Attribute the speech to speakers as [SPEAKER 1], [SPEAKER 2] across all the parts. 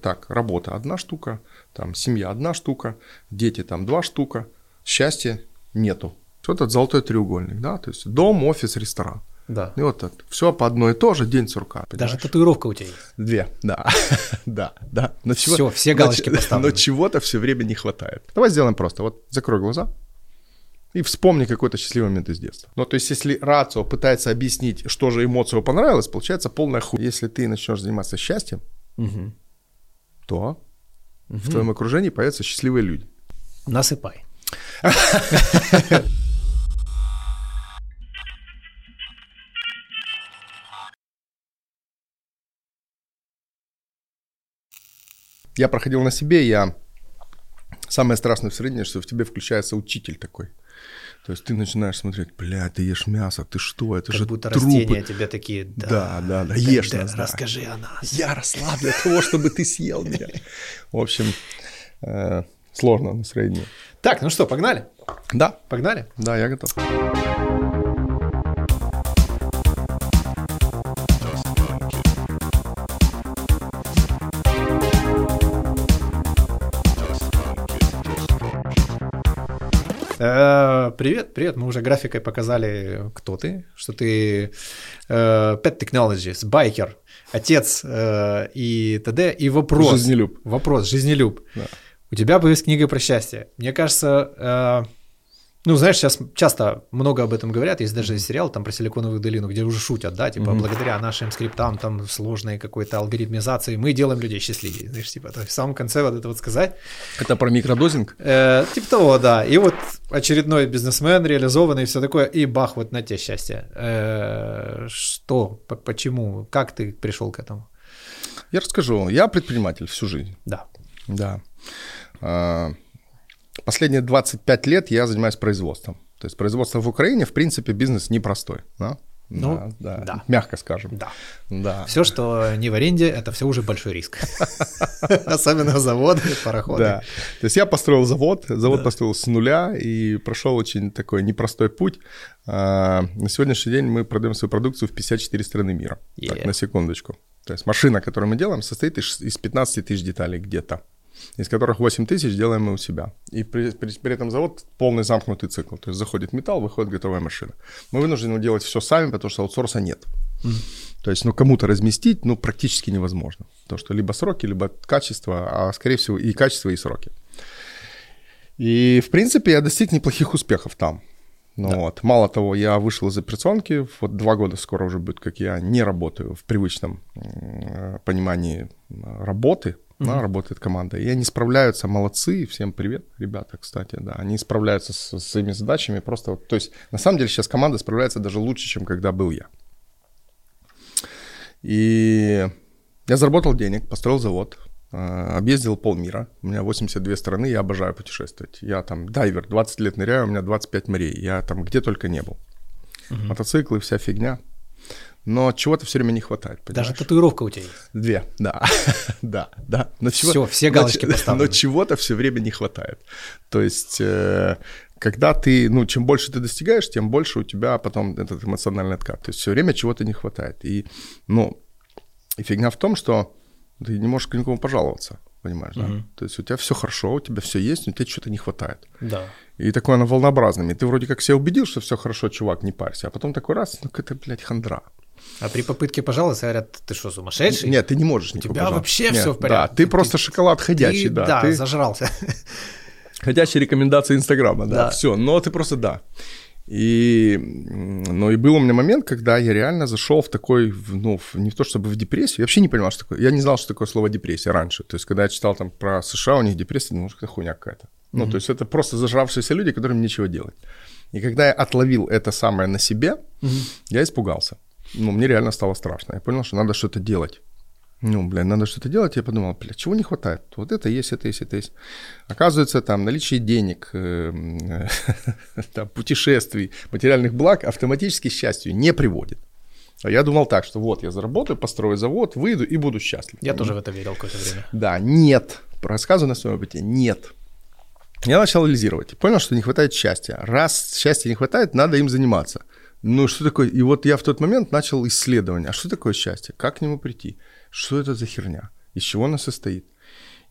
[SPEAKER 1] Так, работа одна штука, там семья одна штука, дети там два штука, счастья нету. Вот этот золотой треугольник, да, то есть дом, офис, ресторан.
[SPEAKER 2] Да.
[SPEAKER 1] И вот это. Все по одной и то же, день сурка.
[SPEAKER 2] Даже татуировка у тебя есть.
[SPEAKER 1] Две, да. да, да. Но чего,
[SPEAKER 2] все, все галочки
[SPEAKER 1] но,
[SPEAKER 2] поставлены.
[SPEAKER 1] Но чего-то все время не хватает. Давай сделаем просто. Вот закрой глаза и вспомни какой-то счастливый момент из детства. Ну, то есть, если рацио пытается объяснить, что же эмоцию понравилось, получается полная хуй. Если ты начнешь заниматься счастьем,
[SPEAKER 2] Угу.
[SPEAKER 1] То в твоем окружении появятся счастливые люди.
[SPEAKER 2] Насыпай.
[SPEAKER 1] Я проходил на себе, я... Самое страшное в среднее, что в тебе включается учитель такой. То есть ты начинаешь смотреть, бля, ты ешь мясо, ты что, это
[SPEAKER 2] Как
[SPEAKER 1] же
[SPEAKER 2] будто
[SPEAKER 1] трупы.
[SPEAKER 2] растения тебе такие, да,
[SPEAKER 1] Да, да, да, ешь
[SPEAKER 2] да,
[SPEAKER 1] нас, да.
[SPEAKER 2] расскажи о нас.
[SPEAKER 1] Я росла для того, чтобы ты съел меня. В общем, э, сложно настроение.
[SPEAKER 2] Так, ну что, погнали?
[SPEAKER 1] Да,
[SPEAKER 2] Погнали?
[SPEAKER 1] да, я готов.
[SPEAKER 2] Привет, привет. Мы уже графикой показали, кто ты, что ты э, Pet Technologies, байкер, отец э, и т.д. И вопрос.
[SPEAKER 1] Жизнелюб.
[SPEAKER 2] Вопрос, жизнелюб.
[SPEAKER 1] Да.
[SPEAKER 2] У тебя появилась книга про счастье. Мне кажется, э, ну, знаешь, сейчас часто много об этом говорят, есть даже сериал там про Силиконовую долину, где уже шутят, да, типа, благодаря нашим скриптам, там, сложной какой-то алгоритмизации, мы делаем людей счастливее, знаешь, типа, в самом конце вот это вот сказать,
[SPEAKER 1] Это про микродозинг?
[SPEAKER 2] Э, типа того, да. И вот очередной бизнесмен реализованный все такое, и бах, вот на тебе счастье. Э, что, почему, как ты пришел к этому?
[SPEAKER 1] Я расскажу. Я предприниматель всю жизнь.
[SPEAKER 2] Да.
[SPEAKER 1] Да. Последние 25 лет я занимаюсь производством. То есть производство в Украине, в принципе, бизнес непростой. Да?
[SPEAKER 2] Ну,
[SPEAKER 1] да, да.
[SPEAKER 2] да.
[SPEAKER 1] Мягко скажем.
[SPEAKER 2] Да.
[SPEAKER 1] Да.
[SPEAKER 2] Все, что не в аренде, это все уже большой риск. Особенно заводы, пароходы.
[SPEAKER 1] Да. То есть я построил завод, завод построил с нуля и прошел очень такой непростой путь. А, На сегодняшний день мы продаем свою продукцию в 54 страны мира. Так, на секундочку. То есть машина, которую мы делаем, состоит из 15 тысяч деталей где-то, из которых 8 тысяч делаем мы у себя. И при, при- при этом завод полный замкнутый цикл. То есть заходит металл, выходит готовая машина. Мы вынуждены делать все сами, потому что аутсорса нет. То есть, ну, кому-то разместить, ну, практически невозможно. Потому что либо сроки, либо качество, а, скорее всего, и качество, и сроки. И, в принципе, я достиг неплохих успехов там. Ну, вот. Мало того, я вышел из операционки, вот два года скоро уже будет, как я не работаю в привычном м, понимании работы, да, работает команда. И они справляются, молодцы, всем привет, ребята, кстати, да, они справляются с, с своими задачами просто, вот, то есть, на самом деле, сейчас команда справляется даже лучше, чем когда был я. И я заработал денег, построил завод, э, объездил полмира. У меня 82 страны, я обожаю путешествовать. Я там дайвер, 20 лет ныряю, у меня 25 морей. Я там где только не был. Мотоциклы, вся фигня. Но чего-то все время не хватает,
[SPEAKER 2] Даже
[SPEAKER 1] понимаешь?
[SPEAKER 2] татуировка у тебя есть.
[SPEAKER 1] Две, да, да, да. Но
[SPEAKER 2] Всё, все
[SPEAKER 1] но
[SPEAKER 2] галочки
[SPEAKER 1] ч-
[SPEAKER 2] поставлены.
[SPEAKER 1] Но чего-то все время не хватает. То есть, э, когда ты, ну, чем больше ты достигаешь, тем больше у тебя потом этот эмоциональный откат. То есть все время чего-то не хватает. И, ну, и фигня в том, что ты не можешь к никому пожаловаться, понимаешь, да? То есть у тебя все хорошо, у тебя все есть, но тебе что-то не хватает.
[SPEAKER 2] Да.
[SPEAKER 1] И такое оно волнообразным. И ты вроде как себя убедил, что все хорошо, чувак, не парься. А потом такой раз, ну, какая-то, блядь, хандра.
[SPEAKER 2] А при попытке пожаловаться говорят, ты что, сумасшедший?
[SPEAKER 1] Нет, ты не можешь никого
[SPEAKER 2] тебя
[SPEAKER 1] пожаловаться.
[SPEAKER 2] вообще
[SPEAKER 1] Нет,
[SPEAKER 2] всё в порядке.
[SPEAKER 1] Да, ты просто шоколад
[SPEAKER 2] Ты,
[SPEAKER 1] ходячий, да.
[SPEAKER 2] да,
[SPEAKER 1] ты
[SPEAKER 2] зажрался.
[SPEAKER 1] ходячие рекомендации Инстаграма, да,
[SPEAKER 2] Да.
[SPEAKER 1] все. Но ты просто да. И, ну, и был у меня момент, когда я реально зашел в такой, ну, не в то чтобы в депрессию, я вообще не понимал, что такое, я не знал, что такое слово депрессия раньше. То есть, когда я читал там про США, у них депрессия, ну, это хуйня какая-то. Ну, то есть, это просто зажравшиеся люди, которым нечего делать. И когда я отловил это самое на себе, я испугался. Ну, мне реально стало страшно. Я понял, что надо что-то делать. Ну, блин, надо что-то делать. Я подумал, бля, чего не хватает? Вот это есть, это есть, это есть. Оказывается, там наличие денег, э, там, путешествий, материальных благ автоматически счастью не приводит. А я думал так, что вот я заработаю, построю завод, выйду и буду счастлив.
[SPEAKER 2] Я тоже в это верил какое-то время.
[SPEAKER 1] Да, нет. Рассказываю на своем опыте, нет. Я начал анализировать понял, что не хватает счастья. Раз счастья не хватает, надо им заниматься. Ну, что такое? И вот я в тот момент начал исследование. А что такое счастье? Как к нему прийти? Что это за херня? из чего она состоит.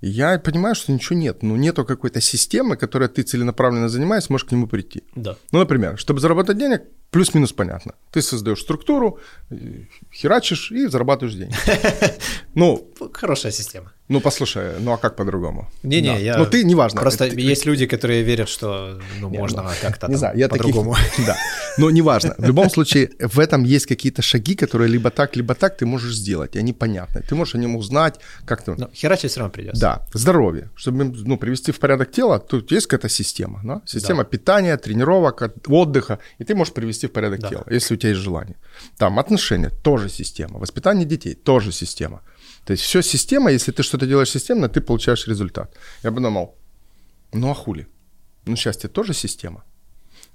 [SPEAKER 1] И я понимаю, что ничего нет. Ну, нету какой-то системы, которой ты целенаправленно занимаешься, можешь к нему прийти.
[SPEAKER 2] Да.
[SPEAKER 1] Ну, например, чтобы заработать денег, плюс-минус понятно. Ты создаешь структуру, э, херачишь и зарабатываешь деньги. Ну,
[SPEAKER 2] Хорошая система.
[SPEAKER 1] Ну, послушай, ну а как по-другому?
[SPEAKER 2] Не-не,
[SPEAKER 1] Да.
[SPEAKER 2] я...
[SPEAKER 1] Ну, ты, неважно.
[SPEAKER 2] Просто
[SPEAKER 1] Ты-
[SPEAKER 2] есть люди, которые верят, что ну, можно как-то
[SPEAKER 1] Не знаю, я таких...
[SPEAKER 2] по-другому.
[SPEAKER 1] Да. Но неважно. В любом случае, в этом есть какие-то шаги, которые либо так, либо так ты можешь сделать, и они понятны. Ты можешь о нем узнать как-то.
[SPEAKER 2] Но херачить все равно придется.
[SPEAKER 1] Да, здоровье. Чтобы ну, привести в порядок тело, тут есть какая-то система. Да? Система питания, тренировок, от- отдыха, и ты можешь привести в порядок
[SPEAKER 2] Да.
[SPEAKER 1] тело, если у тебя есть желание. Там отношения тоже система, воспитание детей тоже система. То есть все система, если ты что-то делаешь системно, ты получаешь результат. Я подумал, ну а хули? Ну счастье тоже система.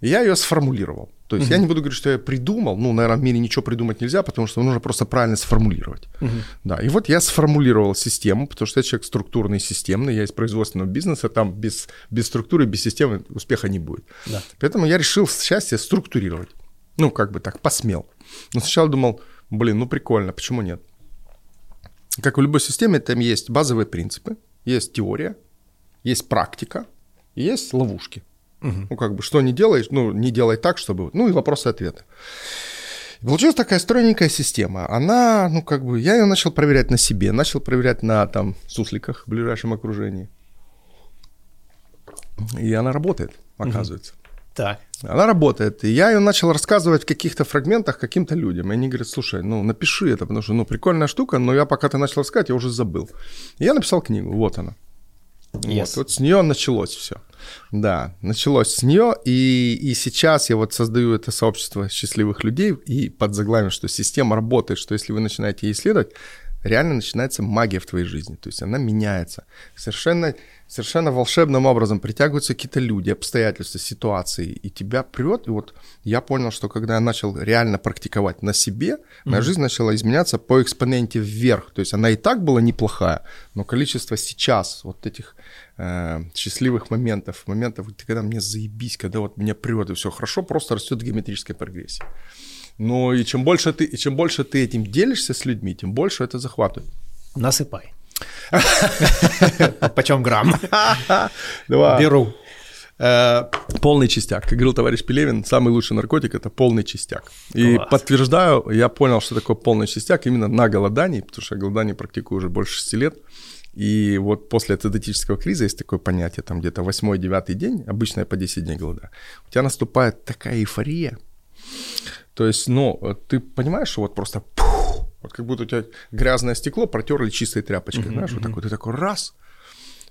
[SPEAKER 1] И я ее сформулировал. То есть я не буду говорить, что я придумал. Ну, наверное, в мире ничего придумать нельзя, потому что нужно просто правильно сформулировать. Да, и вот я сформулировал систему, потому что я человек структурный, системный, я из производственного бизнеса, там без, без структуры, без системы успеха не будет.
[SPEAKER 2] Да.
[SPEAKER 1] Поэтому я решил счастье структурировать. Ну, как бы так, посмел. Но сначала думал, блин, ну прикольно, почему нет? Как в любой системе, там есть базовые принципы, есть теория, есть практика, есть ловушки. Ну, как бы, что не делаешь, ну, не делай так, чтобы... Ну, и вопросы-ответы. Получилась такая стройненькая система. Она, ну, как бы, я ее начал проверять на себе, начал проверять на, там, сусликах в ближайшем окружении. И она работает, оказывается.
[SPEAKER 2] Так.
[SPEAKER 1] Она работает. И я ее начал рассказывать в каких-то фрагментах каким-то людям. И они говорят, слушай, ну напиши это, потому что, ну, прикольная штука, но я пока ты начал рассказывать, я уже забыл. И я написал книгу, вот она.
[SPEAKER 2] Yes.
[SPEAKER 1] Вот, вот с нее началось все. Да, началось с нее, и, и сейчас я вот создаю это сообщество счастливых людей, и под заглавием, что система работает, что если вы начинаете ей исследовать, реально начинается магия в твоей жизни, то есть она меняется. Совершенно, совершенно волшебным образом притягиваются какие-то люди, обстоятельства, ситуации, и тебя прет. И вот я понял, что когда я начал реально практиковать на себе, моя жизнь начала изменяться по экспоненте вверх. То есть она и так была неплохая, но количество сейчас вот этих э, счастливых моментов, моментов, когда мне заебись, когда вот меня прет и все хорошо, просто растет в геометрической прогрессии. Ну и чем больше ты, и чем больше ты этим делишься с людьми, тем больше это захватывает.
[SPEAKER 2] Насыпай. Почем грамм?
[SPEAKER 1] Давай.
[SPEAKER 2] Беру. Э,
[SPEAKER 1] Полный чистяк. Как говорил товарищ Пелевин, самый лучший наркотик – это полный чистяк. И
[SPEAKER 2] Класс.
[SPEAKER 1] подтверждаю, я понял, что такое полный чистяк именно на голодании, потому что я голодание практикую уже больше 6 лет. И вот после ацидотического криза есть такое понятие, там где-то 8-9 день, обычно я по 10 дней голода, у тебя наступает такая эйфория. То есть, ну, ты понимаешь, что вот просто пух, вот как будто у тебя грязное стекло протерли чистой тряпочкой, знаешь, вот такой, ты такой раз,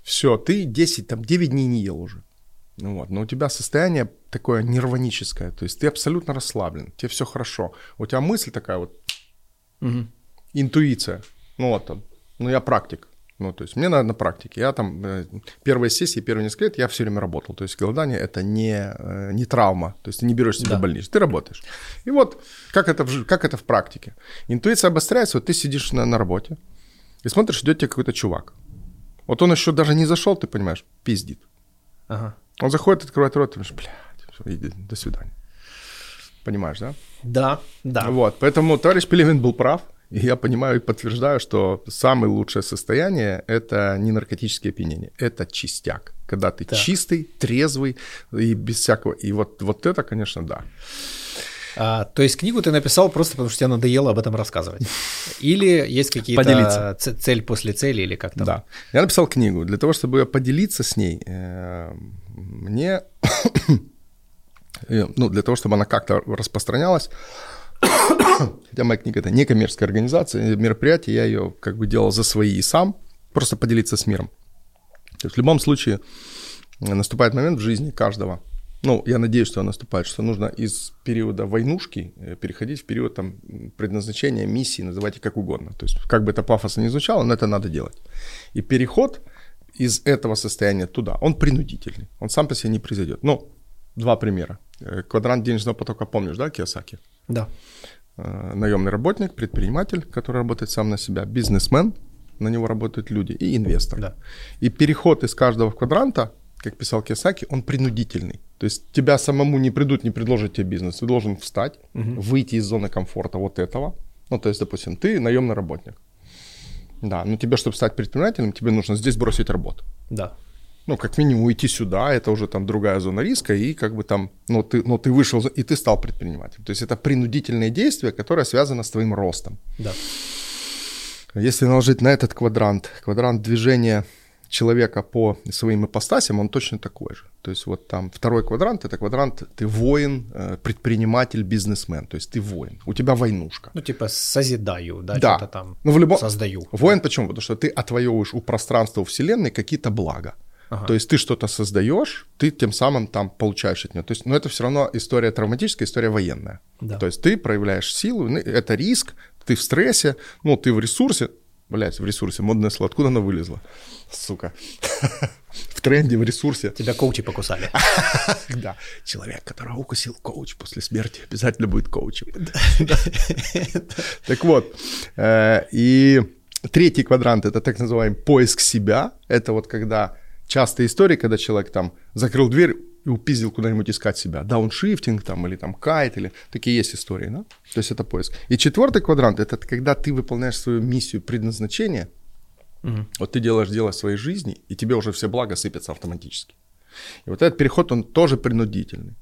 [SPEAKER 1] все, ты 10, там 9 дней не ел уже. Ну вот, но у тебя состояние такое нирваническое, то есть ты абсолютно расслаблен, тебе все хорошо. У тебя мысль такая вот, интуиция. Ну вот ну я практик. Ну, то есть мне надо на практике. Я там э, первые сессии, первые несколько лет я все время работал. То есть голодание это не, э, не травма. То есть ты не берешь себя
[SPEAKER 2] Да.
[SPEAKER 1] в больницу, ты работаешь. И вот как это, в, как это в практике. Интуиция обостряется, вот ты сидишь на, на работе и смотришь, идет тебе какой-то чувак. Вот он еще даже не зашел, ты понимаешь, пиздит.
[SPEAKER 2] ага.
[SPEAKER 1] Он заходит, открывает рот, ты думаешь, блядь, иди, до свидания. Понимаешь, да?
[SPEAKER 2] Да, да.
[SPEAKER 1] Вот, поэтому товарищ Пелевин был прав, и я понимаю и подтверждаю, что самое лучшее состояние – это не наркотическое опьянение, это чистяк. Когда ты
[SPEAKER 2] Так.
[SPEAKER 1] чистый, трезвый и без всякого... И вот, вот это, конечно, да.
[SPEAKER 2] А, то есть книгу ты написал просто потому, что тебе надоело об этом рассказывать? Или есть какие-то
[SPEAKER 1] Поделиться.
[SPEAKER 2] цель после цели или как там?
[SPEAKER 1] Да. Я написал книгу. Для того, чтобы поделиться с ней, э, мне... э, Ну, для того, чтобы она как-то распространялась, хотя моя книга это не коммерческая организация, мероприятие, я ее как бы делал за свои и сам, просто поделиться с миром. То есть в любом случае э, наступает момент в жизни каждого, ну, я надеюсь, что он наступает, что нужно из периода войнушки э, переходить в период там предназначения, миссии, называйте как угодно. То есть как бы это пафосно не звучало, но это надо делать. И переход из этого состояния туда, он принудительный, он сам по себе не произойдет. Ну, два примера. Э, Квадрант денежного потока, помнишь, да, Киосаки?
[SPEAKER 2] Да.
[SPEAKER 1] Э, наемный работник, предприниматель, который работает сам на себя, бизнесмен, на него работают люди, и инвестор.
[SPEAKER 2] Да.
[SPEAKER 1] И переход из каждого квадранта, как писал Киосаки, он принудительный. То есть тебя самому не придут, не предложат тебе бизнес. Ты должен встать, выйти из зоны комфорта вот этого. Ну, то есть, допустим, ты наемный работник. Да, но тебе, чтобы стать предпринимателем, тебе нужно здесь бросить работу.
[SPEAKER 2] Да.
[SPEAKER 1] Ну, как минимум уйти сюда, это уже там другая зона риска, и как бы там, ну, ты, ну, ты вышел, и ты стал предпринимателем. То есть это принудительное действие, которое связано с твоим ростом.
[SPEAKER 2] Да.
[SPEAKER 1] Если наложить на этот квадрант, квадрант движения человека по своим ипостасям, он точно такой же. То есть вот там второй квадрант, это квадрант, ты воин, э, предприниматель, бизнесмен, то есть ты воин, у тебя войнушка.
[SPEAKER 2] Ну типа созидаю, да,
[SPEAKER 1] Да.
[SPEAKER 2] что-то там
[SPEAKER 1] Ну, в любом...
[SPEAKER 2] создаю.
[SPEAKER 1] Воин почему? Потому что ты отвоевываешь у пространства, у вселенной какие-то блага.
[SPEAKER 2] Ага.
[SPEAKER 1] То есть ты что-то создаешь, ты тем самым там получаешь от нее. То есть, но это все равно история травматическая, история военная.
[SPEAKER 2] Да.
[SPEAKER 1] То есть ты проявляешь силу, ну, это риск, ты в стрессе, ну, ты в ресурсе, блядь, в ресурсе, модное слово, откуда оно вылезло? Сука. В тренде, в ресурсе.
[SPEAKER 2] Тебя коучи покусали.
[SPEAKER 1] Да, человек, которого укусил коуч после смерти, обязательно будет коучем. Так вот, э, и третий квадрант — это так называемый поиск себя. Это вот когда частая история, когда человек там закрыл дверь и упиздил куда-нибудь искать себя. Дауншифтинг там или там кайт, или такие есть истории, да? То есть это поиск. И четвертый квадрант — это когда ты выполняешь свою миссию, предназначение, вот ты делаешь дело своей жизни, и тебе уже все блага сыпятся автоматически. И вот этот переход, он тоже принудительный.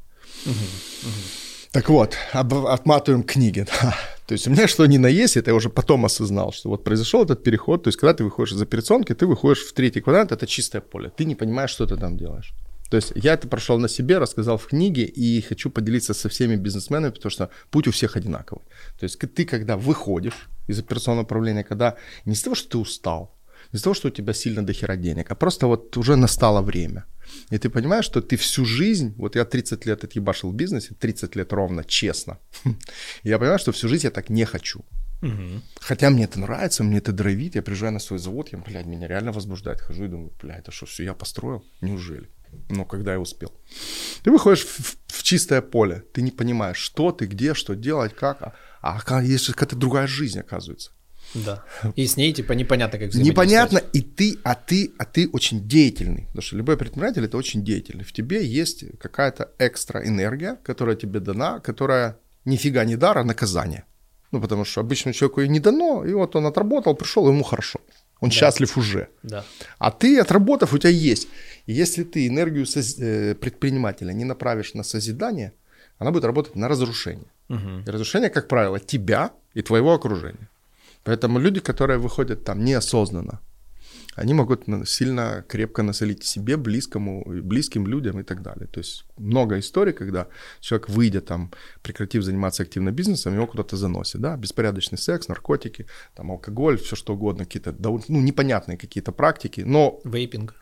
[SPEAKER 1] Так вот, об- отматываем книги. да. То есть у меня что ни на есть, это я уже потом осознал, что вот произошел этот переход. То есть когда ты выходишь из операционки, ты выходишь в третий квадрант, это чистое поле. Ты не понимаешь, что ты там делаешь. То есть я это прошел на себе, рассказал в книге и хочу поделиться со всеми бизнесменами, потому что путь у всех одинаковый. То есть ты, когда выходишь из операционного управления, когда не из-за того, что ты устал, не из-за того, что у тебя сильно дохера денег, а просто вот уже настало время. И ты понимаешь, что ты всю жизнь, вот я 30 лет отъебашил в бизнесе, 30 лет ровно, честно. Я понимаю, что всю жизнь я так не хочу. Хотя мне это нравится, мне это драйвит, я приезжаю на свой завод, я, блядь, меня реально возбуждает. Хожу и думаю, блядь, это что, все я построил? Неужели? Ну, когда я успел. Ты выходишь в, в- в чистое поле, ты не понимаешь, что ты, где, что делать, как. А, а ока- есть какая-то другая жизнь, оказывается.
[SPEAKER 2] Да. И с ней типа непонятно, как
[SPEAKER 1] Непонятно, и ты, а ты, а ты очень деятельный. Потому что любой предприниматель это очень деятельный. В тебе есть какая-то экстра энергия, которая тебе дана, которая нифига не дар, а наказание. Ну, потому что обычному человеку и не дано, и вот он отработал, пришел, ему хорошо. Он счастлив уже.
[SPEAKER 2] Да.
[SPEAKER 1] А ты, отработав, у тебя есть. И если ты энергию соз- э, предпринимателя не направишь на созидание, она будет работать на разрушение. И разрушение, как правило, тебя и твоего окружения. Поэтому люди, которые выходят там неосознанно, они могут сильно крепко насолить себе, близкому, близким людям и так далее. То есть много историй, когда человек, выйдя там, прекратив заниматься активно бизнесом, его куда-то заносит, да, беспорядочный секс, наркотики, там, алкоголь, все что угодно, какие-то, ну, непонятные какие-то практики, но
[SPEAKER 2] Вейпинг.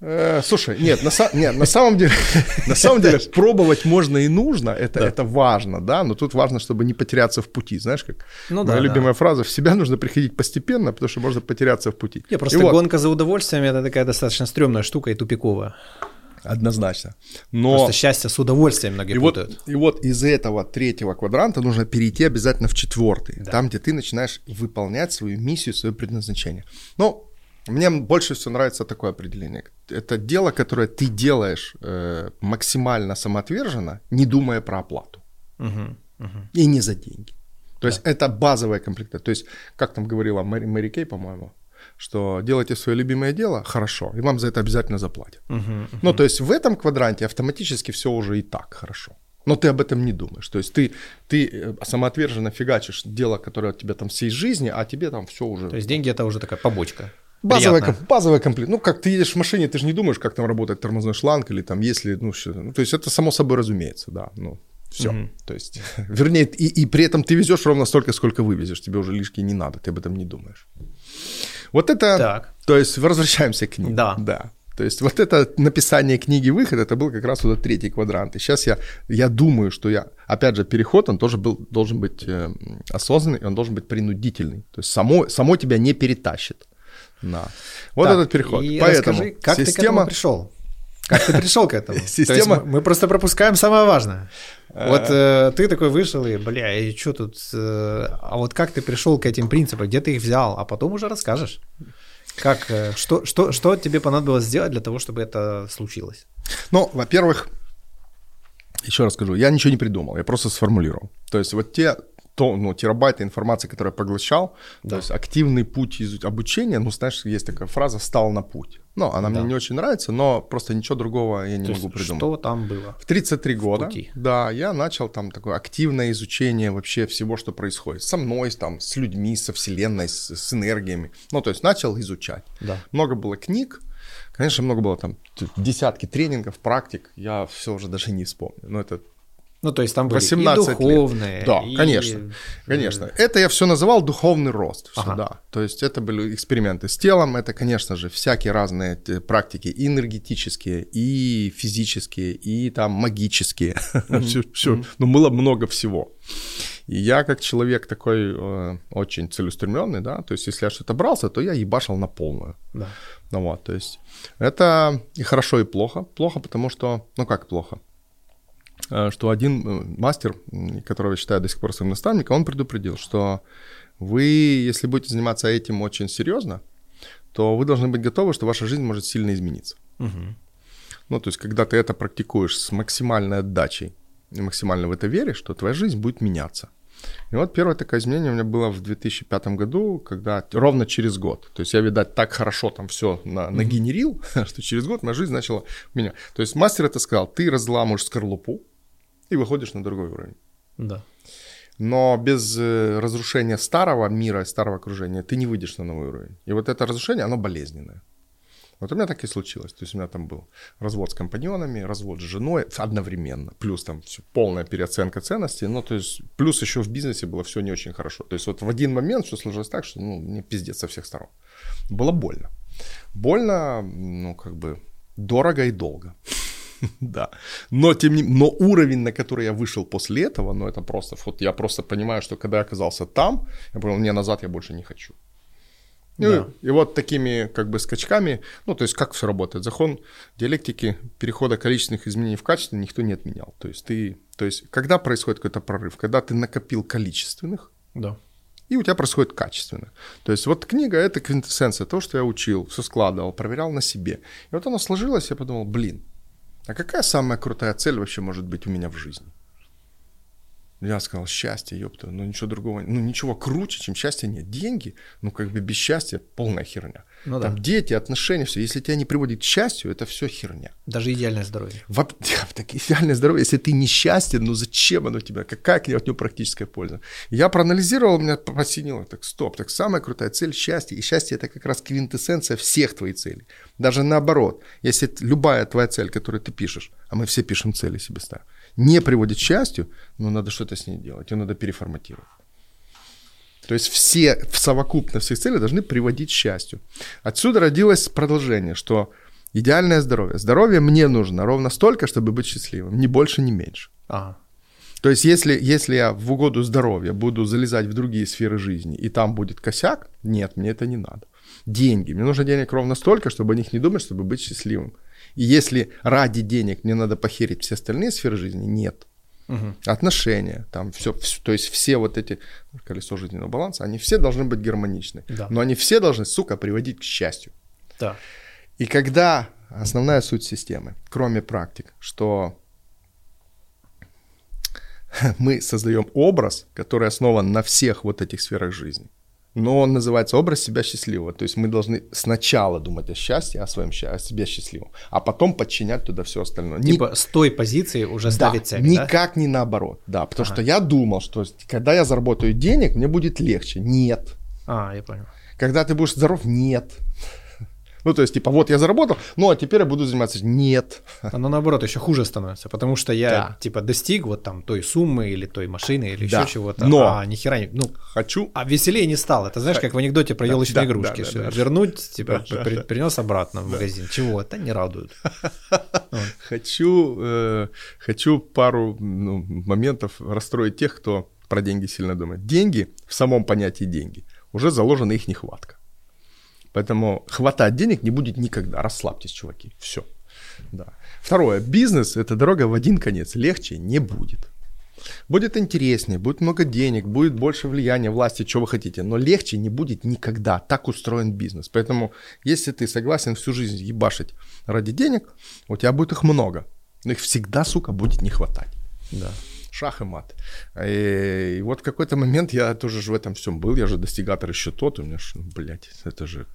[SPEAKER 1] Э, слушай, нет, на, нет, на самом деле, на самом деле пробовать можно и нужно, это, это важно, да, но тут важно, чтобы не потеряться в пути, знаешь, как
[SPEAKER 2] Ну
[SPEAKER 1] моя
[SPEAKER 2] да,
[SPEAKER 1] любимая фраза, в себя нужно приходить постепенно, потому что можно потеряться в пути.
[SPEAKER 2] Не, просто
[SPEAKER 1] И вот,
[SPEAKER 2] гонка за удовольствием это такая достаточно стрёмная штука и тупиковая.
[SPEAKER 1] однозначно. Но
[SPEAKER 2] Просто счастье с удовольствием многие
[SPEAKER 1] и вот,
[SPEAKER 2] путают.
[SPEAKER 1] и вот из этого третьего квадранта нужно перейти обязательно в четвертый,
[SPEAKER 2] Да.
[SPEAKER 1] там, где ты начинаешь выполнять свою миссию, свое предназначение. Ну, мне больше всего нравится такое определение. Это дело, которое ты делаешь э, максимально самоотверженно, не думая про оплату.
[SPEAKER 2] Мгм, мгм.
[SPEAKER 1] И не за деньги. То есть это базовая комплектация. То есть, как там говорила Мэри, Мэри Кей, по-моему, что делайте свое любимое дело, хорошо, и вам за это обязательно заплатят.
[SPEAKER 2] Мгм.
[SPEAKER 1] Ну, то есть в этом квадранте автоматически все уже и так хорошо. Но ты об этом не думаешь. То есть ты, ты э, самоотверженно фигачишь дело, которое от тебя там всей жизни, а тебе там все уже...
[SPEAKER 2] То есть деньги это уже такая побочка.
[SPEAKER 1] Базовая,
[SPEAKER 2] Приятно.
[SPEAKER 1] базовая комплект. Ну, как ты едешь в машине, ты же не думаешь, как там работает тормозной шланг или там если, ну, что, ну, то есть это само собой разумеется, да, ну, все.
[SPEAKER 2] Мгм.
[SPEAKER 1] То есть, вернее, и, и при этом ты везешь ровно столько, сколько вывезешь, тебе уже лишки не надо, ты об этом не думаешь. Вот это,
[SPEAKER 2] Так.
[SPEAKER 1] то есть возвращаемся к книге.
[SPEAKER 2] Да.
[SPEAKER 1] Да. То есть вот это написание книги «Выход» это был как раз вот этот третий квадрант. И сейчас я, я думаю, что я, опять же, переход, он тоже был, должен быть э, осознанный, он должен быть принудительный. То есть само, само тебя не перетащит. На. Вот
[SPEAKER 2] Так,
[SPEAKER 1] этот переход.
[SPEAKER 2] И
[SPEAKER 1] Поэтому
[SPEAKER 2] расскажи, как ты к
[SPEAKER 1] система...
[SPEAKER 2] этому пришел? Как ты пришел к этому?
[SPEAKER 1] Система-
[SPEAKER 2] мы- мы просто пропускаем самое важное. Вот э, ты такой вышел и, бля, и что тут? э, А вот как ты пришел к этим принципам? Где ты их взял? А потом уже расскажешь. Как, э, что, что, что тебе понадобилось сделать для того, чтобы это случилось?
[SPEAKER 1] Ну, во-первых, еще раз скажу, я ничего не придумал, я просто сформулировал. То есть вот те то, ну, терабайты информации, которую я поглощал,
[SPEAKER 2] Да.
[SPEAKER 1] то есть активный путь изу- обучения, ну, знаешь, есть такая фраза «стал на путь». Ну, она
[SPEAKER 2] Да.
[SPEAKER 1] мне не очень нравится, но просто ничего другого я не
[SPEAKER 2] То
[SPEAKER 1] могу
[SPEAKER 2] есть
[SPEAKER 1] придумать.
[SPEAKER 2] что там было?
[SPEAKER 1] В 33 года,
[SPEAKER 2] пути.
[SPEAKER 1] да, я начал там такое активное изучение вообще всего, что происходит. Со мной, там, с людьми, со вселенной, с, с энергиями. Ну, то есть начал изучать.
[SPEAKER 2] Да.
[SPEAKER 1] Много было книг, конечно, много было там десятки тренингов, практик. Я все уже даже не вспомню. Но это
[SPEAKER 2] Ну, то есть там были
[SPEAKER 1] 18
[SPEAKER 2] и
[SPEAKER 1] лет.
[SPEAKER 2] духовные,
[SPEAKER 1] Да,
[SPEAKER 2] и-
[SPEAKER 1] конечно, Конечно, это я все называл духовный рост. Всё,
[SPEAKER 2] Ага.
[SPEAKER 1] да. То есть это были эксперименты с телом, это, конечно же, всякие разные э, практики, и энергетические, и физические, и там магические. Все, все. Ну, было много всего. И я как человек такой э, очень целеустремленный, да, то есть если я что-то брался, то я ебашил на полную.
[SPEAKER 2] Да.
[SPEAKER 1] Ну вот, то есть это и хорошо, и плохо. Плохо, потому что, ну как плохо? Э, Что один э, мастер, которого я считаю до сих пор своим наставником, он предупредил, что вы, если будете заниматься этим очень серьезно, то вы должны быть готовы, что ваша жизнь может сильно измениться.
[SPEAKER 2] Мгм.
[SPEAKER 1] Ну, то есть, когда ты это практикуешь с максимальной отдачей и максимально в это веришь, то твоя жизнь будет меняться. И вот первое такое изменение у меня было в 2005 году, когда ровно через год. То есть я, видать, так хорошо там все на, нагенерил, что через год моя жизнь начала меня. То есть мастер это сказал, ты разламываешь скорлупу и выходишь на другой уровень.
[SPEAKER 2] Да.
[SPEAKER 1] Но без э, разрушения старого мира, старого окружения ты не выйдешь на новый уровень. И вот это разрушение, оно болезненное. Вот у меня так и случилось. То есть у меня там был развод с компаньонами, развод с женой одновременно. Плюс там всё, полная переоценка ценностей. Ну, то есть плюс еще в бизнесе было все не очень хорошо. То есть вот в один момент все сложилось так, что ну, мне пиздец со всех сторон. Было больно. Больно, ну, как бы дорого и долго. Да. Но, тем не но уровень, на который я вышел после этого, ну, это просто, вот я просто понимаю, что когда я оказался там, я понял, не, назад я больше не хочу. Ну,
[SPEAKER 2] Да.
[SPEAKER 1] И вот такими как бы скачками, ну, то есть как все работает? Закон диалектики перехода количественных изменений в качество никто не отменял. То есть ты, то есть когда происходит какой-то прорыв? Когда ты накопил количественных,
[SPEAKER 2] Да.
[SPEAKER 1] и у тебя происходит качественно. То есть вот книга — это квинтэссенция того, что я учил, все складывал, проверял на себе. И вот оно сложилось, я подумал, блин, а какая самая крутая цель вообще может быть у меня в жизни? Я сказал, счастье, ёпта, ну ничего другого, ну ничего круче, чем счастье нет. Деньги, ну как бы без счастья полная херня.
[SPEAKER 2] Ну
[SPEAKER 1] Там
[SPEAKER 2] да.
[SPEAKER 1] дети, отношения, все. Если тебя не приводит к счастью, это все херня.
[SPEAKER 2] Даже идеальное здоровье.
[SPEAKER 1] Воп- Так идеальное здоровье, если ты несчастен, ну зачем оно тебе? Какая от него практическая польза? Я проанализировал, меня посинило, так стоп, так самая крутая цель – счастье. И счастье – это как раз квинтэссенция всех твоих целей. Даже наоборот, если любая твоя цель, которую ты пишешь, а мы все пишем цели себе ставим, не приводит к счастью, ну надо что-то с ней делать, ее надо переформатировать. То есть все в совокупности всех целей должны приводить к счастью. Отсюда родилось продолжение, что идеальное здоровье. Здоровье мне нужно ровно столько, чтобы быть счастливым, ни больше, ни меньше.
[SPEAKER 2] Ага.
[SPEAKER 1] То есть если, если я в угоду здоровья буду залезать в другие сферы жизни, и там будет косяк, нет, мне это не надо. Деньги. Мне нужно денег ровно столько, чтобы о них не думать, чтобы быть счастливым. И если ради денег мне надо похерить все остальные сферы жизни, нет.
[SPEAKER 2] Мгм.
[SPEAKER 1] Отношения, там все, то есть все вот эти колесо жизненного баланса, они все должны быть гармоничны.
[SPEAKER 2] Да.
[SPEAKER 1] Но они все должны, сука, приводить к счастью.
[SPEAKER 2] Да.
[SPEAKER 1] И когда основная суть системы, кроме практик, что мы создаем образ, который основан на всех вот этих сферах жизни. Но он называется образ себя счастливого. То есть мы должны сначала думать о счастье, о своем счастье, о себе счастливом, а потом подчинять туда все остальное.
[SPEAKER 2] Типа с той позиции уже
[SPEAKER 1] да,
[SPEAKER 2] ставить цель, да?
[SPEAKER 1] никак не наоборот. Да, потому что я думал, что когда я заработаю денег, мне будет легче. Нет.
[SPEAKER 2] А, я понял.
[SPEAKER 1] Когда ты будешь здоров, нет. Ну, то есть, типа, вот я заработал, ну, а теперь я буду заниматься. Нет.
[SPEAKER 2] Оно наоборот еще хуже становится, потому что я
[SPEAKER 1] Да.
[SPEAKER 2] типа достиг вот там той суммы или той машины или
[SPEAKER 1] Да.
[SPEAKER 2] еще чего-то,
[SPEAKER 1] Но-
[SPEAKER 2] а нихера не, ну,
[SPEAKER 1] Хочу.
[SPEAKER 2] а веселее не стало. Это знаешь, как в анекдоте про
[SPEAKER 1] Да,
[SPEAKER 2] елочные
[SPEAKER 1] да,
[SPEAKER 2] игрушки,
[SPEAKER 1] да, да, да.
[SPEAKER 2] вернуть, типа,
[SPEAKER 1] Да, да,
[SPEAKER 2] при-
[SPEAKER 1] да.
[SPEAKER 2] принес обратно в магазин. Чего? Это не радует.
[SPEAKER 1] Хочу, э, хочу пару ну, моментов расстроить тех, кто про деньги сильно думает. Деньги, в самом понятии деньги, уже заложена их нехватка. Поэтому хватать денег не будет никогда. Расслабьтесь, чуваки. Все. Да. Второе. Бизнес – это дорога в один конец. Легче не будет. Будет интереснее, будет много денег, будет больше влияния власти, что вы хотите, но легче не будет никогда. Так устроен бизнес. Поэтому, если ты согласен всю жизнь ебашить ради денег, у тебя будет их много, но их всегда, сука, будет не хватать.
[SPEAKER 2] Да.
[SPEAKER 1] Шах и мат. И, и вот в какой-то момент я тоже же в этом всем был, я же достигатор еще тот, у меня же, ну, блядь, это же,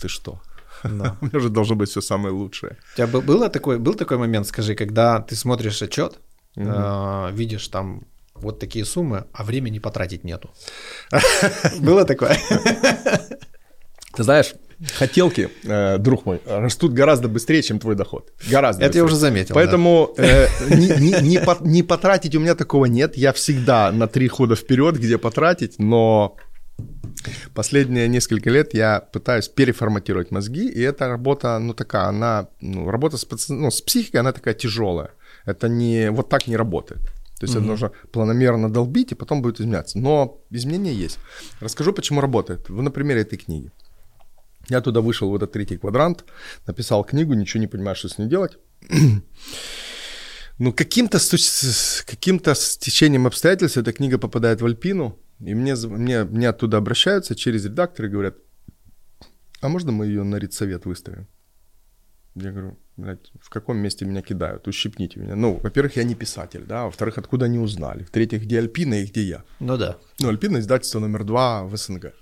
[SPEAKER 1] ты что? Да. У меня же должно быть все самое лучшее.
[SPEAKER 2] У тебя было такой, был такой момент, скажи, когда ты смотришь отчет, угу. э, видишь там вот такие суммы, а времени потратить нету. Было такое?
[SPEAKER 1] Ты знаешь, хотелки, э, друг мой, растут гораздо быстрее, чем твой доход. Гораздо
[SPEAKER 2] Это
[SPEAKER 1] быстрее.
[SPEAKER 2] я уже заметил.
[SPEAKER 1] Поэтому да. э, не, не, не, по, не потратить у меня такого нет. Я всегда на три хода вперед, где потратить, но последние несколько лет я пытаюсь переформатировать мозги, и эта работа, ну такая, она, ну, работа с, ну, с психикой, она такая тяжелая. Это не, вот так не работает. То есть mm-hmm. это нужно планомерно долбить, и потом будет изменяться. Но изменения есть. Расскажу, почему работает. Вы на примере этой книги. Я туда вышел в этот третий квадрант, написал книгу, ничего не понимаю, что с ней делать. Ну, каким-то, каким-то течением обстоятельств эта книга попадает в Альпину, и мне, мне, мне оттуда обращаются через редактора и говорят, а можно мы ее на редсовет выставим? Я говорю, блядь, в каком месте меня кидают? Ущипните меня. Ну, во-первых, я не писатель, да, во-вторых, откуда они узнали? В-третьих, где Альпина и где я?
[SPEAKER 2] Ну да.
[SPEAKER 1] Ну, Альпина издательство номер два в СНГ.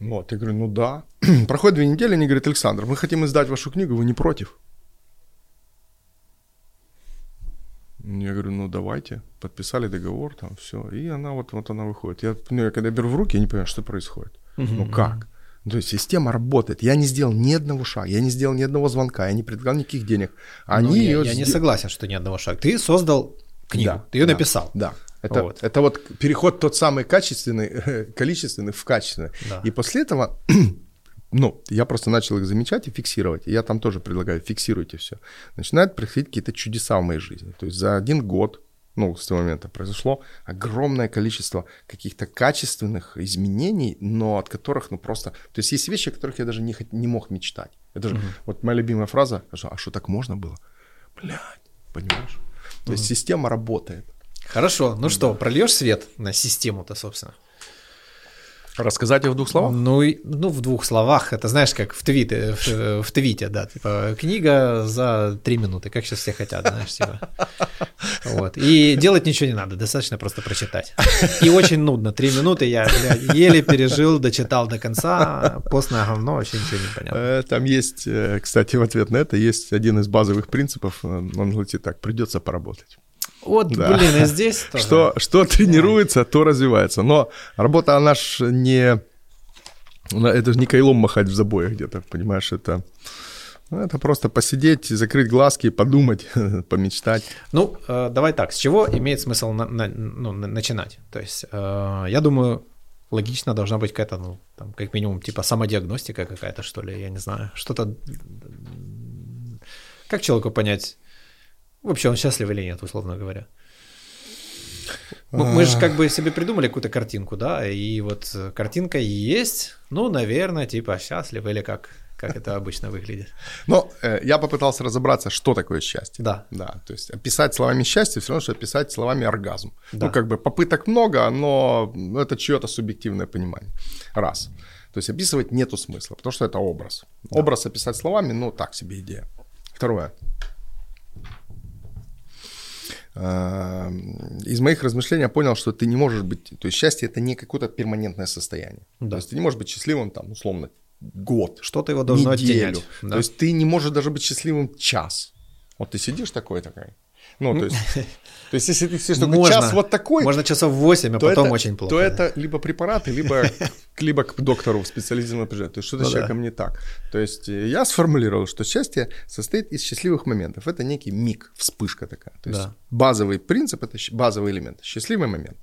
[SPEAKER 1] Вот, я говорю, ну да. Проходит две недели, они говорят, Александр, мы хотим издать вашу книгу, вы не против? Я говорю, ну давайте. Подписали договор, там все. И она вот, вот она выходит. Я, ну, я когда беру в руки, я не понимаю, что происходит. Uh-huh. Ну как? То есть система работает. Я не сделал ни одного шага, я не сделал ни одного звонка, я не предлагал никаких денег.
[SPEAKER 2] Ну, они ну, я, ее я не согласен, что ни одного шага. Ты создал книгу, да, ты ее
[SPEAKER 1] да,
[SPEAKER 2] написал.
[SPEAKER 1] Да. Это вот. это вот переход тот самый качественный, количественный в качественный. Да. И после этого, ну, я просто начал их замечать и фиксировать. И я там тоже предлагаю, фиксируйте все. Начинают происходить какие-то чудеса в моей жизни. То есть за один год ну, с того момента произошло огромное количество каких-то качественных изменений, но от которых, ну, просто... То есть есть вещи, о которых я даже не, не мог мечтать. Это же угу. вот моя любимая фраза, а что так можно было? Блядь, понимаешь? То угу. есть система работает.
[SPEAKER 2] Хорошо, ну да. что, прольешь свет на систему-то, собственно?
[SPEAKER 1] Рассказать ее в двух словах?
[SPEAKER 2] Ну, ну, в двух словах. Это знаешь, как в твите, в, в твите, да. Типа, книга за три минуты, как сейчас все хотят, знаешь, типа. Вот. И делать ничего не надо, достаточно просто прочитать. И очень нудно. Три минуты я, блядь, еле пережил, дочитал до конца. Постное говно, вообще ничего не понятно.
[SPEAKER 1] Э, там есть, э, кстати, в ответ на это есть один из базовых принципов. Он звучит так, придется поработать.
[SPEAKER 2] Вот, да. блин, и здесь тоже.
[SPEAKER 1] Что, что тренируется, то развивается. Но работа, она ж не... Это же не кайлом махать в забоях где-то, понимаешь, это... Ну, это просто посидеть, закрыть глазки, подумать, помечтать.
[SPEAKER 2] Ну, э, давай так, с чего имеет смысл на, на, ну, начинать? То есть, э, я думаю, логично должна быть какая-то, ну, там, как минимум, типа самодиагностика какая-то, что ли, я не знаю, что-то... Как человеку понять, Вообще он счастлив или нет, условно говоря. Мы же как бы себе придумали какую-то картинку, да, и вот картинка есть, ну, наверное, типа счастлив или как, как это обычно выглядит.
[SPEAKER 1] Но э, я попытался разобраться, что такое счастье.
[SPEAKER 2] Да.
[SPEAKER 1] Да, то есть описать словами счастье все равно, что описать словами оргазм. Да. Ну, как бы попыток много, но это чье-то субъективное понимание. Раз. То есть описывать нету смысла, потому что это образ. Да. Образ описать словами, ну, так себе идея. Второе. Эм, из моих размышлений я понял, что ты не можешь быть, то есть счастье это не какое-то перманентное состояние. Да. То есть ты не можешь быть счастливым там условно год,
[SPEAKER 2] что-то его должно
[SPEAKER 1] неделю. Да. То есть ты не можешь даже быть счастливым час. Вот ты сидишь такой такой, ну, то есть, то есть если ты сидишь только можно, час вот такой...
[SPEAKER 2] Можно часов 8, а потом это, очень плохо.
[SPEAKER 1] То это либо препараты, либо, либо к доктору в специализированном приезжать. То есть что-то ну, с человеком да. не так. То есть э, я сформулировал, что счастье состоит из счастливых моментов. Это некий миг, вспышка такая. То есть да. базовый принцип, это базовый элемент. Счастливый момент.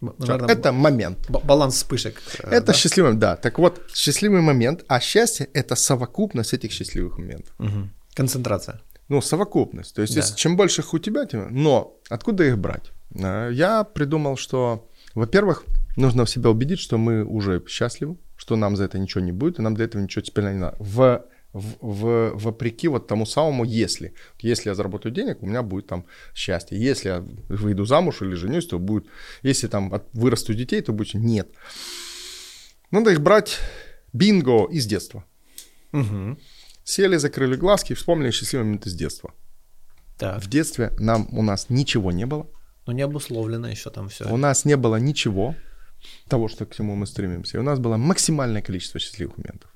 [SPEAKER 1] Наверное, это момент.
[SPEAKER 2] Баланс вспышек.
[SPEAKER 1] Э, это да? счастливый, да. Так вот, счастливый момент, а счастье – это совокупность этих счастливых моментов.
[SPEAKER 2] Угу. Концентрация
[SPEAKER 1] ну, совокупность. То есть, да. если, чем больше их у тебя, тем... Но откуда их брать? А, я придумал, что, во-первых, нужно в себя убедить, что мы уже счастливы, что нам за это ничего не будет, и нам для этого ничего теперь не надо. В, в, в, вопреки вот тому самому «если». Если я заработаю денег, у меня будет там счастье. Если я выйду замуж или женюсь, то будет... Если там вырасту детей, то будет... Нет. Надо их брать бинго из детства. Угу. Сели, закрыли глазки и вспомнили счастливые моменты с детства. Так. В детстве нам, у нас ничего не было,
[SPEAKER 2] Ну, не обусловлено еще там все.
[SPEAKER 1] У нас не было ничего того, что к чему мы стремимся. И у нас было максимальное количество счастливых моментов.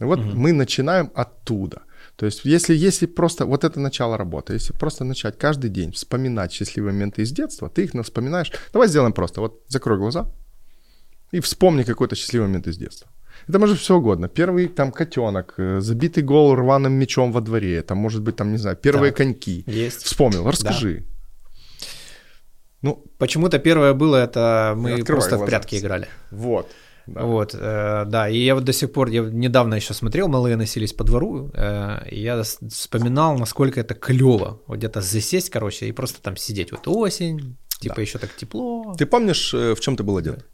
[SPEAKER 1] И вот угу. мы начинаем оттуда. То есть, если, если просто вот это начало работы, если просто начать каждый день вспоминать счастливые моменты из детства, ты их вспоминаешь. Давай сделаем просто. Вот закрой глаза и вспомни какой-то счастливый момент из детства. Это может все угодно. Первый там котенок, э, забитый гол рваным мечом во дворе, там может быть там, не знаю, первые так, коньки.
[SPEAKER 2] Есть.
[SPEAKER 1] Вспомнил, расскажи. Да.
[SPEAKER 2] Ну, почему-то первое было это мы просто глаза. в прятки играли.
[SPEAKER 1] Вот.
[SPEAKER 2] Да. Вот, э, да, и я вот до сих пор, я недавно еще смотрел, малые носились по двору, э, и я вспоминал, насколько это клево, вот где-то засесть, короче, и просто там сидеть, вот осень, типа да. еще так тепло.
[SPEAKER 1] Ты помнишь, э, в чем ты был одет?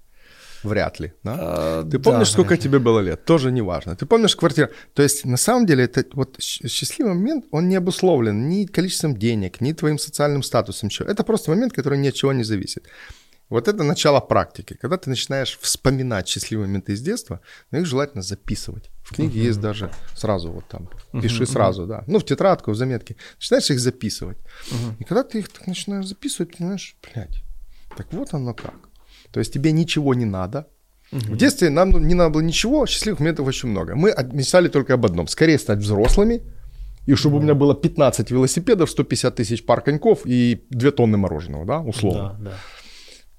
[SPEAKER 1] Вряд ли, да? А, Ты помнишь, да, сколько тебе было лет? Тоже не важно. Ты помнишь квартиру? То есть, на самом деле, это вот счастливый момент, он не обусловлен ни количеством денег, ни твоим социальным статусом. Это просто момент, который ни от чего не зависит. Вот это начало практики. Когда ты начинаешь вспоминать счастливые моменты из детства, но их желательно записывать. В книге uh-huh. есть даже сразу вот там, пиши uh-huh. сразу, да. Ну, в тетрадку, в заметки. Начинаешь их записывать. Uh-huh. И когда ты их так начинаешь записывать, ты понимаешь, блядь, так вот оно как. То есть тебе ничего не надо. Угу. В детстве нам не надо было ничего, счастливых моментов очень много. Мы мечтали только об одном. Скорее стать взрослыми, и чтобы у меня было 15 велосипедов, 150 тысяч пар коньков и 2 тонны мороженого, да, условно. Да, да.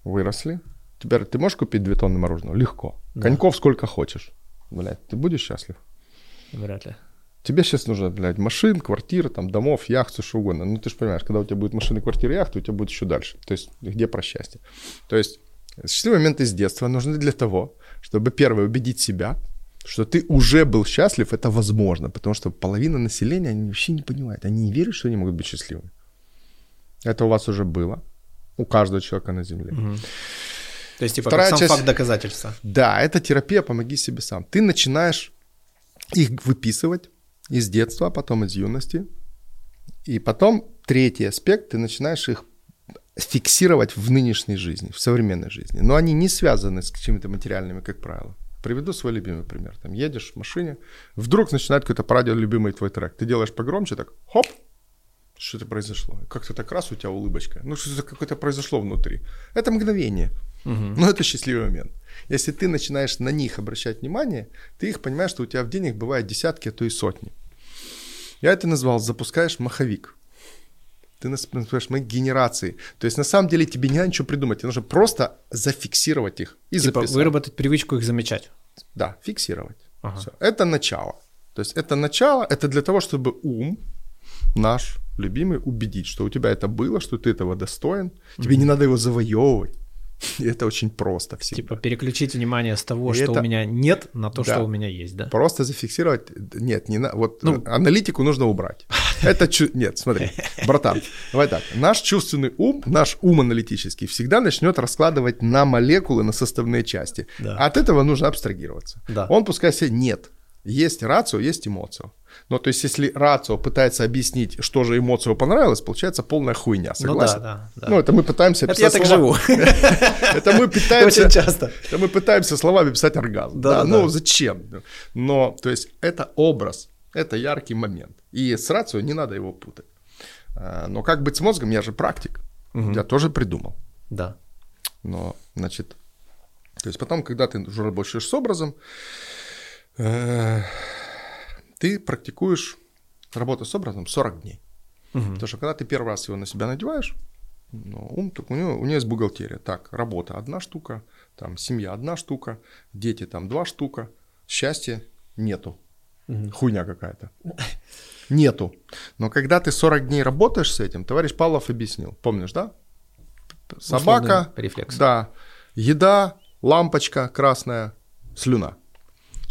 [SPEAKER 1] Выросли. Теперь ты можешь купить 2 тонны мороженого? Легко. Да. Коньков сколько хочешь. Блядь, ты будешь счастлив?
[SPEAKER 2] Вряд ли.
[SPEAKER 1] Тебе сейчас нужно, блядь, машин, квартир, там, домов, яхт, все что угодно. Ну, ты же понимаешь, когда у тебя будет машины, квартиры, яхты, у тебя будет еще дальше. То есть, где про счастье? То есть, Счастливые моменты из детства нужны для того, чтобы, первое, убедить себя, что ты уже был счастлив, это возможно, потому что половина населения, они вообще не понимают, они не верят, что они могут быть счастливыми. Это у вас уже было, у каждого человека на Земле.
[SPEAKER 2] Угу. То есть, типа, Вторая сам часть, факт доказательства.
[SPEAKER 1] Да, это терапия «помоги себе сам». Ты начинаешь их выписывать из детства, а потом из юности. И потом третий аспект, ты начинаешь их фиксировать в нынешней жизни, в современной жизни. Но они не связаны с какими-то материальными, как правило. Приведу свой любимый пример. Там едешь в машине, вдруг начинает какой-то по радио любимый твой трек. Ты делаешь погромче, так хоп, что это произошло? Как-то так раз у тебя улыбочка. Ну, что-то какое-то произошло внутри. Это мгновение. Угу. Но это счастливый момент. Если ты начинаешь на них обращать внимание, ты их понимаешь, что у тебя в денег бывает десятки, а то и сотни. Я это назвал «запускаешь маховик» ты называешь мои генерации. То есть на самом деле тебе не надо ничего придумать, тебе нужно просто зафиксировать их и
[SPEAKER 2] типа записать. выработать привычку их замечать.
[SPEAKER 1] Да, фиксировать. Ага. Все. Это начало. То есть это начало, это для того, чтобы ум наш любимый убедить, что у тебя это было, что ты этого достоин. Тебе mm-hmm. не надо его завоевывать. И это очень просто всегда.
[SPEAKER 2] Типа переключить внимание с того, и что это... у меня нет, на то, да. что у меня есть, да?
[SPEAKER 1] Просто зафиксировать. Нет, не на... вот ну... аналитику нужно убрать. Это чу... нет, смотри, братан, давай так. Наш чувственный ум, наш ум аналитический всегда начнет раскладывать на молекулы, на составные части. Да. От этого нужно абстрагироваться. Да. Он пускай себе нет. Есть рацио, есть эмоция. Ну, то есть, если рацио пытается объяснить, что же эмоцию понравилось, получается полная хуйня, согласен? Ну, да, да, да. Ну, это мы пытаемся
[SPEAKER 2] писать Это я так живу.
[SPEAKER 1] Это мы пытаемся... Очень часто. Это мы пытаемся словами писать оргазм. Да, Ну, зачем? Но, то есть, это образ, это яркий момент. И с рацио не надо его путать. А, но как быть с мозгом, я же практик. Я тоже придумал.
[SPEAKER 2] Да.
[SPEAKER 1] Но, значит, то есть потом, когда ты уже работаешь с образом, ты практикуешь работу с образом 40 дней. Угу. Потому что когда ты первый раз его на себя надеваешь, ну, ум, так у него, у него есть бухгалтерия. Так, работа одна штука, там семья одна штука, дети там два штука, счастья нету. Угу. Хуйня какая-то. Нету. Но когда ты 40 дней работаешь с этим, товарищ Павлов объяснил, помнишь, да? Собака,
[SPEAKER 2] Условный рефлекс.
[SPEAKER 1] да, еда, лампочка красная, слюна.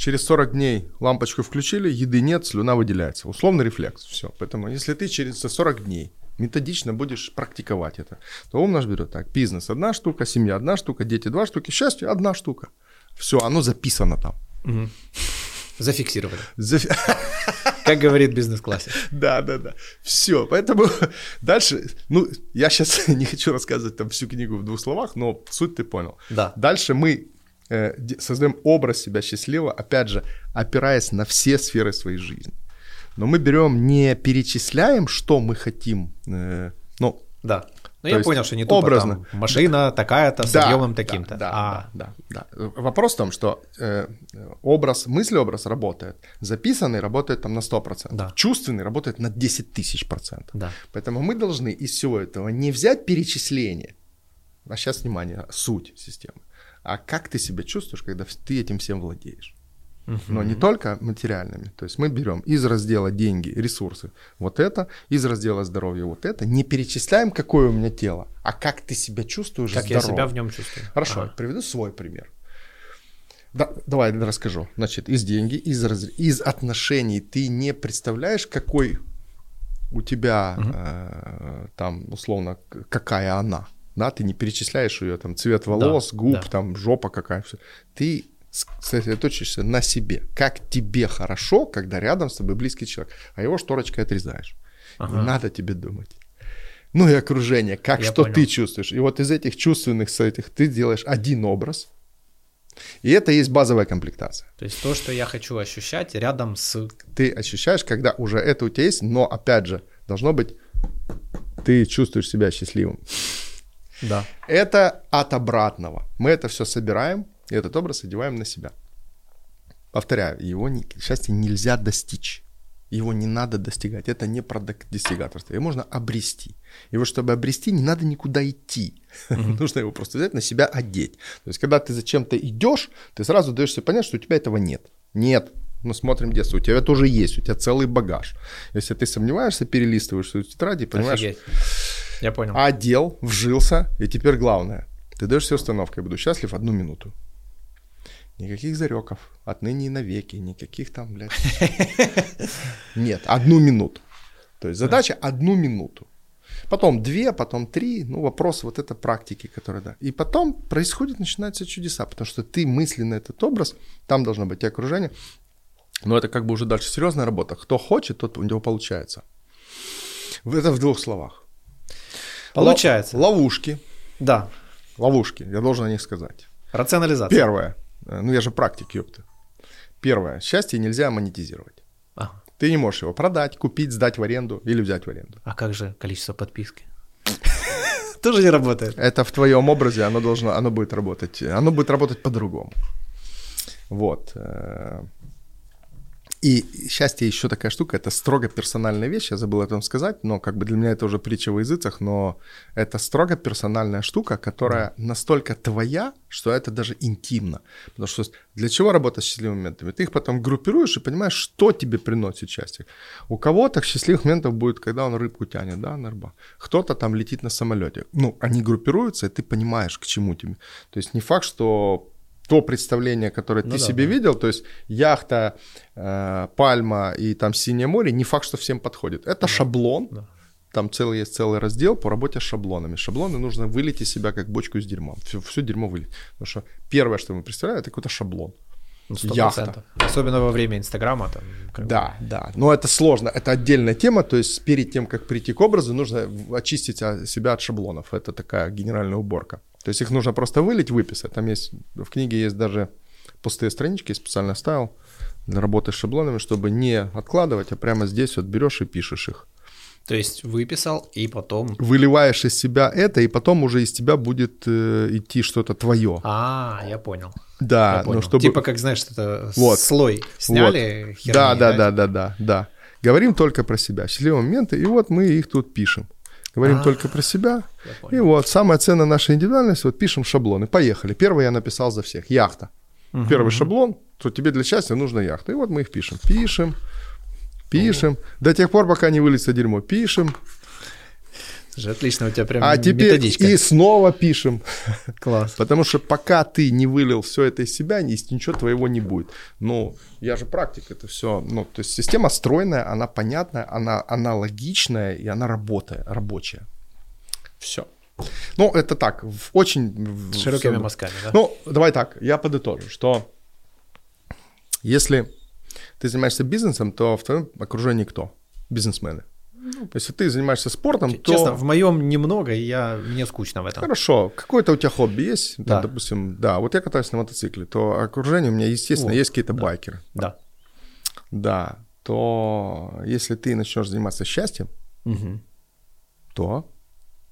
[SPEAKER 1] Через 40 дней лампочку включили, еды нет, слюна выделяется. Условный рефлекс. Все. Поэтому если ты через 40 дней методично будешь практиковать это, то ум наш берет так. Бизнес одна штука, семья одна штука, дети два штуки, счастье одна штука. Все, оно записано там.
[SPEAKER 2] Угу. Зафиксировали. Как говорит бизнес-классе.
[SPEAKER 1] Да, да, да. Все. Поэтому дальше, ну, я сейчас не хочу рассказывать там всю книгу в двух словах, но суть ты понял.
[SPEAKER 2] Да.
[SPEAKER 1] Дальше мы создаем образ себя счастливого, опять же, опираясь на все сферы своей жизни. Но мы берем, не перечисляем, что мы хотим, э, ну,
[SPEAKER 2] да. Ну, я
[SPEAKER 1] есть
[SPEAKER 2] понял, что не тупо
[SPEAKER 1] образно.
[SPEAKER 2] там машина такая-то с
[SPEAKER 1] Да,
[SPEAKER 2] объемом
[SPEAKER 1] да,
[SPEAKER 2] таким-то.
[SPEAKER 1] Да,
[SPEAKER 2] а,
[SPEAKER 1] да, да, да. Вопрос в том, что э, образ, мыслеобраз работает, записанный работает там на 100%,
[SPEAKER 2] Да.
[SPEAKER 1] чувственный работает на 10 тысяч процентов.
[SPEAKER 2] да.
[SPEAKER 1] Поэтому мы должны из всего этого не взять перечисление, а сейчас, внимание, суть системы, а как ты себя чувствуешь, когда ты этим всем владеешь. Но не только материальными. То есть мы берем из раздела деньги, ресурсы, вот это, из раздела здоровье, вот это. Не перечисляем, какое у меня тело, а как ты себя чувствуешь
[SPEAKER 2] Как я
[SPEAKER 1] здорово.
[SPEAKER 2] себя в нем чувствую.
[SPEAKER 1] Хорошо,
[SPEAKER 2] Ага.
[SPEAKER 1] приведу свой пример. Да, давай расскажу. Значит, из деньги, из, раз- из отношений ты не представляешь, какой у тебя э, там, условно, какая она. Да, ты не перечисляешь ее там цвет волос, губ,
[SPEAKER 2] да.
[SPEAKER 1] там жопа какая все. Ты сосредоточишься на себе. Как тебе хорошо, когда рядом с тобой близкий человек, а его шторочкой отрезаешь.
[SPEAKER 2] Ага.
[SPEAKER 1] Не надо тебе думать. Ну и окружение, как
[SPEAKER 2] Я
[SPEAKER 1] что
[SPEAKER 2] понял.
[SPEAKER 1] ты чувствуешь. И вот из этих чувственных с этих ты делаешь один образ. И это есть базовая комплектация.
[SPEAKER 2] То есть то, что я хочу ощущать рядом с...
[SPEAKER 1] Ты ощущаешь, когда уже это у тебя есть, но опять же, должно быть, ты чувствуешь себя счастливым.
[SPEAKER 2] Да.
[SPEAKER 1] Это от обратного. Мы это все собираем, и этот образ одеваем на себя. Повторяю, его не- счастье нельзя достичь. Его не надо достигать. Это не про док- достигаторство. Его можно обрести. Его, чтобы обрести, не надо никуда идти. Нужно его просто взять на себя одеть. То есть, когда ты зачем-то идешь, ты сразу даешь себе понять, что у тебя этого нет. Нет. Мы смотрим детство. У тебя тоже есть, у тебя целый багаж. Если ты сомневаешься, перелистываешь свою тетрадь и понимаешь,
[SPEAKER 2] Офигеть. Я понял.
[SPEAKER 1] одел, вжился, и теперь главное. Ты даешь себе установку, я буду счастлив одну минуту. Никаких зареков, отныне и навеки, никаких там, блядь. Нет, одну минуту. То есть задача одну минуту. Потом две, потом три, ну вопрос вот это практики, которые, да. И потом происходит, начинаются чудеса, потому что ты мысленно этот образ, там должно быть и окружение. Но это как бы уже дальше серьезная работа. Кто хочет, тот у него получается. Это в двух словах.
[SPEAKER 2] Получается.
[SPEAKER 1] Лов- Ловушки.
[SPEAKER 2] Да.
[SPEAKER 1] Ловушки, я должен о них сказать.
[SPEAKER 2] Рационализация.
[SPEAKER 1] Первое. э, Ну, я же практик, ёпта. Первое. Счастье нельзя монетизировать.
[SPEAKER 2] Ага.
[SPEAKER 1] Ты не можешь его продать, купить, сдать в аренду или взять в аренду.
[SPEAKER 2] А как же количество подписки? Тоже не работает.
[SPEAKER 1] Это в твоем образе, оно должно, оно будет работать, оно будет работать по-другому. Вот. И счастье еще такая штука, это строго персональная вещь, я забыл о этом сказать, но как бы для меня это уже притча в языцах, но это строго персональная штука, которая настолько твоя, что это даже интимно. Потому что для чего работать с счастливыми моментами? Ты их потом группируешь и понимаешь, что тебе приносит счастье. У кого-то счастливых моментов будет, когда он рыбку тянет, да, на рыба. Кто-то там летит на самолете. Ну, они группируются, и ты понимаешь, к чему тебе. То есть не факт, что то представление, которое
[SPEAKER 2] Ну
[SPEAKER 1] ты
[SPEAKER 2] да,
[SPEAKER 1] себе
[SPEAKER 2] да.
[SPEAKER 1] видел, то есть яхта, э, пальма и там синее море, не факт, что всем подходит. Это шаблон.
[SPEAKER 2] да.
[SPEAKER 1] Там целый есть целый раздел по работе с шаблонами. Шаблоны нужно вылить из себя как бочку с дерьмом. Все, все дерьмо вылить. Потому что первое, что мы представляем, это какой-то шаблон.
[SPEAKER 2] Ну, 100%.
[SPEAKER 1] Яхта.
[SPEAKER 2] Особенно во время Инстаграма. Там, как.
[SPEAKER 1] Да, да. Но это сложно. Это отдельная тема. То есть перед тем, как прийти к образу, нужно очистить а, себя от шаблонов. Это такая генеральная уборка. То есть их нужно просто вылить, выписать. Там есть, в книге есть даже пустые странички, я специально оставил для работы с шаблонами, чтобы не откладывать, а прямо здесь вот берешь и пишешь их.
[SPEAKER 2] То есть выписал и потом...
[SPEAKER 1] Выливаешь из себя это, и потом уже из тебя будет э, идти что-то твое.
[SPEAKER 2] А, я понял.
[SPEAKER 1] Да,
[SPEAKER 2] я понял.
[SPEAKER 1] ну чтобы...
[SPEAKER 2] Типа как, знаешь, это
[SPEAKER 1] Вот.
[SPEAKER 2] слой сняли.
[SPEAKER 1] Вот.
[SPEAKER 2] херни,
[SPEAKER 1] да, да, да, да, да, да. Говорим только про себя. Счастливые моменты, и вот мы их тут пишем. Говорим
[SPEAKER 2] А,
[SPEAKER 1] только про себя. И вот самая ценная наша индивидуальность, вот пишем шаблоны. Поехали. Первый я написал за всех. Яхта. Первый шаблон, то тебе для счастья нужна яхта. И вот мы их пишем. Пишем, пишем. До тех пор, пока не выльется дерьмо. Пишем.
[SPEAKER 2] Отлично, у тебя прям
[SPEAKER 1] А теперь
[SPEAKER 2] методичка.
[SPEAKER 1] и снова пишем.
[SPEAKER 2] Класс.
[SPEAKER 1] Потому что пока ты не вылил все это из себя, ни- ничего твоего не будет. Ну, я же практик, это все. Ну, то есть система стройная, она понятная, она, она логичная и она работает, рабочая. Все. Ну, это так, в очень...
[SPEAKER 2] широкими
[SPEAKER 1] в-
[SPEAKER 2] мазками, да?
[SPEAKER 1] Ну, давай так, я подытожу, что если ты занимаешься бизнесом, то в твоем окружении кто? Бизнесмены. Если ты занимаешься спортом, то...
[SPEAKER 2] Честно, в моем немного, и я, мне скучно в этом.
[SPEAKER 1] Хорошо, какое-то у тебя хобби есть? Там,
[SPEAKER 2] Да.
[SPEAKER 1] допустим, да, вот я катаюсь на мотоцикле, то окружение у меня, естественно,
[SPEAKER 2] О,
[SPEAKER 1] есть какие-то байкеры.
[SPEAKER 2] Да.
[SPEAKER 1] Да, то если ты начнешь заниматься счастьем,
[SPEAKER 2] Мгм.
[SPEAKER 1] то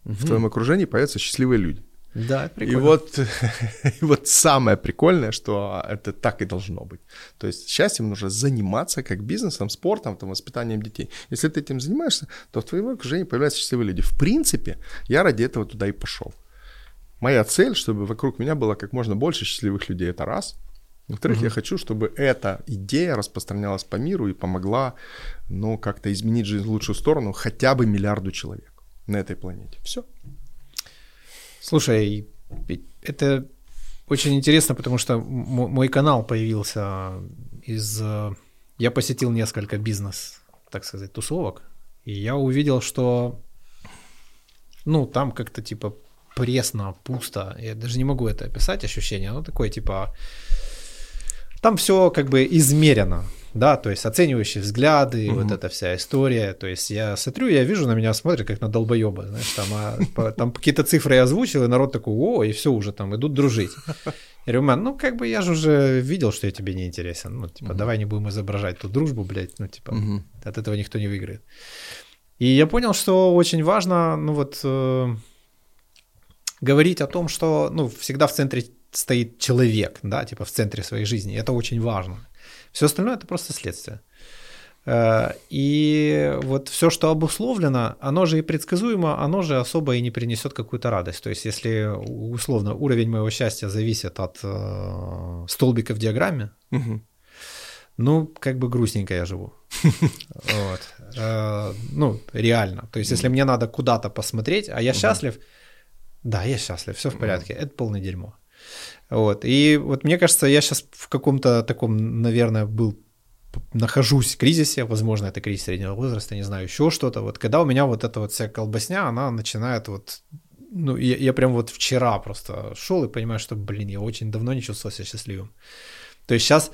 [SPEAKER 1] угу. в твоем окружении появятся счастливые люди.
[SPEAKER 2] Да,
[SPEAKER 1] прикольно. И вот, и вот самое прикольное, что это так и должно быть. То есть счастьем нужно заниматься как бизнесом, спортом, там, воспитанием детей. Если ты этим занимаешься, то в твоем окружении появляются счастливые люди. В принципе, я ради этого туда и пошел. Моя цель, чтобы вокруг меня было как можно больше счастливых людей, это раз. Во-вторых, угу. я хочу, чтобы эта идея распространялась по миру и помогла, ну, как-то изменить жизнь в лучшую сторону хотя бы миллиарду человек на этой планете. Все.
[SPEAKER 2] Слушай, это очень интересно, потому что мой канал появился из... Я посетил несколько бизнес, так сказать, тусовок, и я увидел, что ну, там как-то типа пресно, пусто. Я даже не могу это описать, ощущение. Ну, такое типа... Там все как бы измерено да, то есть оценивающие взгляды, угу. вот эта вся история, то есть я смотрю, я вижу, на меня смотрят как на долбоеба, знаешь, там, а, там какие-то цифры я озвучил, и народ такой, о, и все уже там идут дружить. Я говорю, ну как бы я же уже видел, что я тебе не интересен, ну типа угу. давай не будем изображать ту дружбу, блядь, ну типа угу. от этого никто не выиграет. И я понял, что очень важно, ну вот э, говорить о том, что, ну всегда в центре стоит человек, да, типа в центре своей жизни, это очень важно. Все остальное это просто следствие. Э, и вот все, что обусловлено, оно же и предсказуемо, оно же особо и не принесет какую-то радость. То есть, если условно уровень моего счастья зависит от э, столбика в диаграмме, угу. ну, как бы грустненько я живу. Вот. Э, ну, реально. То есть, если мне надо куда-то посмотреть, а я счастлив, да, я счастлив, все в порядке, это полное дерьмо. Вот. И вот мне кажется, я сейчас в каком-то таком, наверное, был нахожусь в кризисе, возможно, это кризис среднего возраста, не знаю, еще что-то. Вот когда у меня вот эта вот вся колбасня, она начинает вот ну, я, я прям вот вчера просто шел и понимаю, что, блин, я очень давно не чувствовал себя счастливым. То есть сейчас,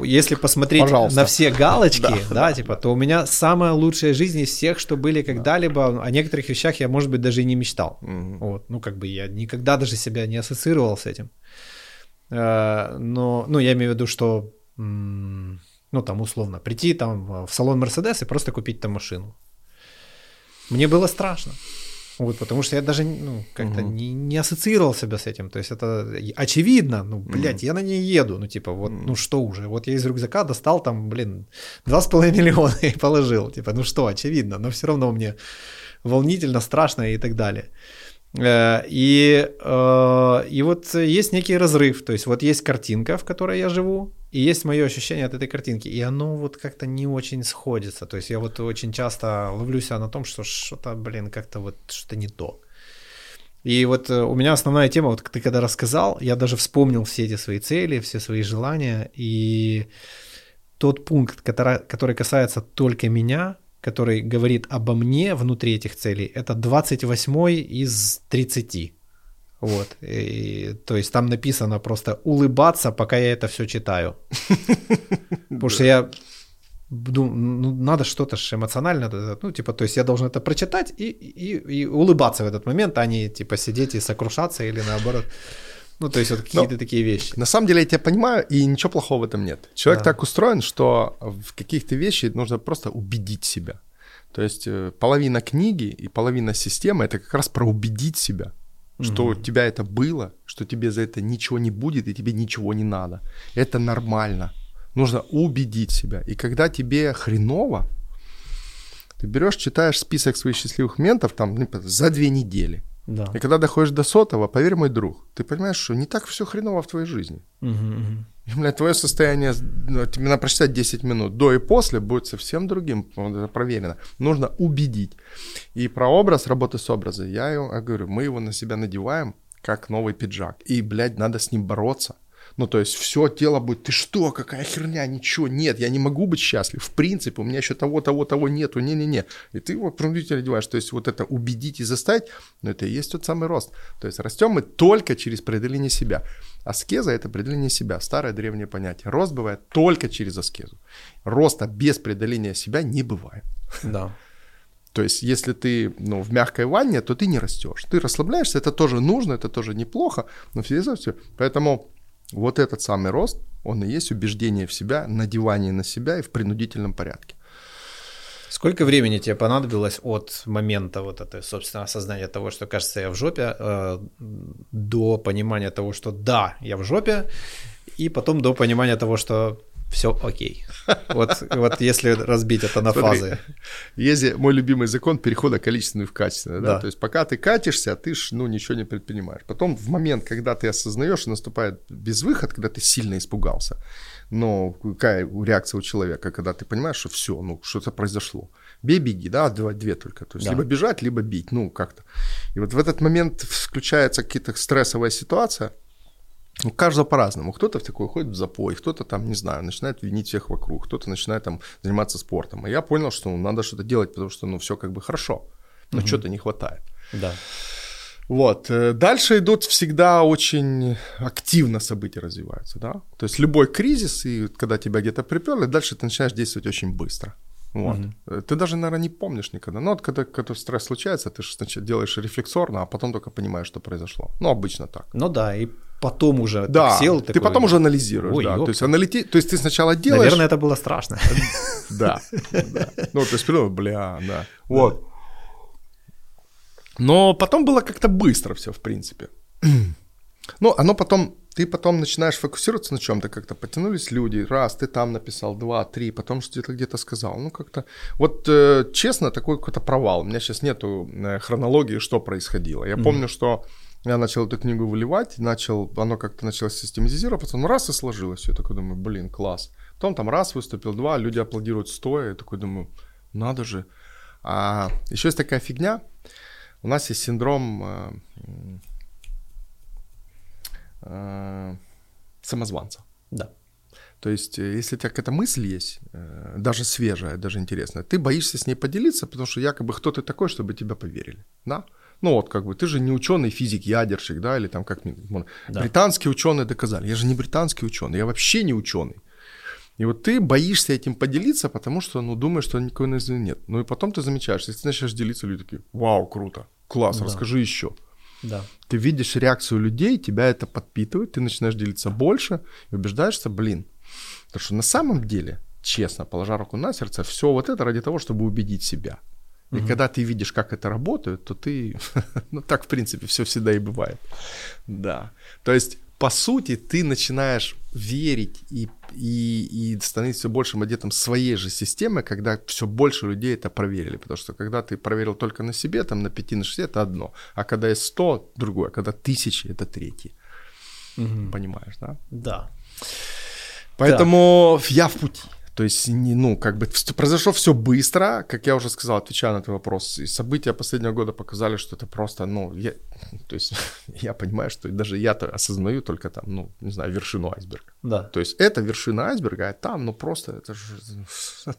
[SPEAKER 2] если посмотреть Пожалуйста. на все галочки, да, да, да, типа, то у меня самая лучшая жизнь из всех, что были когда-либо. О некоторых вещах я, может быть, даже и не мечтал. Угу. Вот, ну, как бы я никогда даже себя не ассоциировал с этим. Э, но, ну, я имею в виду, что, ну, там, условно, прийти там в салон Мерседес и просто купить там машину. Мне было страшно. Вот, потому что я даже ну, как-то угу. не, не ассоциировал себя с этим. То есть это очевидно, ну, блядь, угу. я на ней еду. Ну, типа, вот, ну что уже, вот я из рюкзака достал там, блин, 2,5 миллиона и положил. Типа, ну что, очевидно, но все равно мне волнительно, страшно и так далее. Э, и, э, и вот есть некий разрыв, то есть вот есть картинка, в которой я живу, и есть мое ощущение от этой картинки, и оно вот как-то не очень сходится, то есть я вот очень часто ловлю себя на том, что что-то, блин, как-то вот что-то не то. И вот э, у меня основная тема, вот ты когда рассказал, я даже вспомнил все эти свои цели, все свои желания, и тот пункт, который, который касается только меня, который говорит обо мне внутри этих целей, это 28 из 30. Вот. И, то есть там написано просто улыбаться, пока я это все читаю. Потому что я думаю, ну, надо что-то же эмоционально, ну, типа, то есть я должен это прочитать и, и, и улыбаться в этот момент, а не, типа, сидеть и сокрушаться или наоборот. Ну, то есть вот какие-то Но, такие вещи.
[SPEAKER 1] На самом деле я тебя понимаю, и ничего плохого в этом нет. Человек да. так устроен, что в каких-то вещи нужно просто убедить себя. То есть э, половина книги и половина системы это как раз про убедить себя, что угу. у тебя это было, что тебе за это ничего не будет и тебе ничего не надо. Это нормально. Нужно убедить себя. И когда тебе хреново, ты берешь, читаешь список своих счастливых моментов там ну, за две недели. Да. И когда доходишь до сотого, поверь, мой друг, ты понимаешь, что не так все хреново в твоей жизни. Угу, угу. И, блядь, твое состояние, ну, тебе надо прочитать 10 минут, до и после будет совсем другим, это проверено. Нужно убедить. И про образ, работы с образом, я, я говорю, мы его на себя надеваем, как новый пиджак. И, блядь, надо с ним бороться. Ну, то есть все тело будет, ты что, какая херня, ничего, нет, я не могу быть счастлив. В принципе, у меня еще того, того, того нету, не-не-не. И ты его принудительно одеваешь. То есть вот это убедить и заставить, ну, это и есть тот самый рост. То есть растем мы только через преодоление себя. Аскеза – это преодоление себя, старое древнее понятие. Рост бывает только через аскезу. Роста без преодоления себя не бывает.
[SPEAKER 2] Да.
[SPEAKER 1] То есть, если ты ну, в мягкой ванне, то ты не растешь. Ты расслабляешься, это тоже нужно, это тоже неплохо, но все Поэтому вот этот самый рост, он и есть убеждение в себя, надевание на себя и в принудительном порядке.
[SPEAKER 2] Сколько времени тебе понадобилось от момента вот этого, собственно, осознания того, что, кажется, я в жопе, э, до понимания того, что да, я в жопе, и потом до понимания того, что все окей. Вот, вот если разбить это на Смотри, фазы.
[SPEAKER 1] Есть мой любимый закон перехода количественный в качественный. Да? Да. То есть пока ты катишься, ты ж, ну, ничего не предпринимаешь. Потом в момент, когда ты осознаешь, наступает безвыход, когда ты сильно испугался. Но какая реакция у человека, когда ты понимаешь, что все, ну, что-то произошло. Бей, беги, да, два, две только. То есть да. либо бежать, либо бить, ну, как-то. И вот в этот момент включается какая-то стрессовая ситуация, у каждого по-разному. Кто-то в такой уходит в запой, кто-то там, не знаю, начинает винить всех вокруг, кто-то начинает там заниматься спортом. И я понял, что ну, надо что-то делать, потому что, ну, все как бы хорошо, но угу. что-то не хватает.
[SPEAKER 2] Да.
[SPEAKER 1] Вот. Э, дальше идут всегда очень активно события развиваются, да. То есть любой кризис, и когда тебя где-то приперли, дальше ты начинаешь действовать очень быстро. Вот. Угу. Ты даже, наверное, не помнишь никогда. Но вот когда, когда стресс случается, ты же сначала делаешь рефлексорно, а потом только понимаешь, что произошло. Ну, обычно так.
[SPEAKER 2] Ну да, и потом уже
[SPEAKER 1] да, сел. Ты такой... потом уже анализируешь, Ой, да. То есть, аналити... то есть ты сначала делаешь...
[SPEAKER 2] Наверное, это было страшно.
[SPEAKER 1] Да, да. Ну, то есть, бля, да. Вот. Но потом было как-то быстро все, в принципе. Ну, оно потом, ты потом начинаешь фокусироваться на чем-то, как-то потянулись люди, раз, ты там написал, два, три, потом что-то где-то сказал. Ну, как-то, вот э, честно, такой какой-то провал. У меня сейчас нету э, хронологии, что происходило. Я mm-hmm. помню, что я начал эту книгу выливать, начал, оно как-то начало систематизироваться, потом раз и сложилось. Я такой думаю, блин, класс. Потом там раз выступил, два, люди аплодируют стоя. Я такой думаю, надо же. А еще есть такая фигня. У нас есть синдром э, э, самозванца.
[SPEAKER 2] Да.
[SPEAKER 1] То есть, э, если у тебя какая-то мысль есть, даже свежая, даже интересная, ты боишься с ней поделиться, потому что якобы кто ты такой, чтобы тебя поверили. Да? Ну вот как бы, ты же не ученый физик, ядерщик, да, или там как да. британские ученые доказали. Я же не британский ученый, я вообще не ученый. И вот ты боишься этим поделиться, потому что, ну, думаешь, что никакой новизны нет. Ну и потом ты замечаешь, если ты начинаешь делиться, люди такие, вау, круто, класс, да. расскажи еще.
[SPEAKER 2] Да.
[SPEAKER 1] Ты видишь реакцию людей, тебя это подпитывает, ты начинаешь делиться больше и убеждаешься, блин. Потому что на самом деле, честно, положа руку на сердце, все вот это ради того, чтобы убедить себя. И угу. когда ты видишь, как это работает, то ты, ну так в принципе все всегда и бывает. Да. То есть по сути, ты начинаешь верить и, и, и становиться все большим адептом своей же системы, когда все больше людей это проверили. Потому что когда ты проверил только на себе, там на 5, на 6, это одно. А когда есть 100, другое. А когда тысячи, это третье. Угу. Понимаешь, да?
[SPEAKER 2] Да.
[SPEAKER 1] Поэтому да. я в пути. То есть, не, ну, как бы произошло все быстро, как я уже сказал, отвечая на твой вопрос. И события последнего года показали, что это просто, ну, я, то есть я понимаю, что даже я-то осознаю только там, ну, не знаю, вершину айсберга.
[SPEAKER 2] Да.
[SPEAKER 1] То есть это вершина айсберга, а там, ну, просто это же...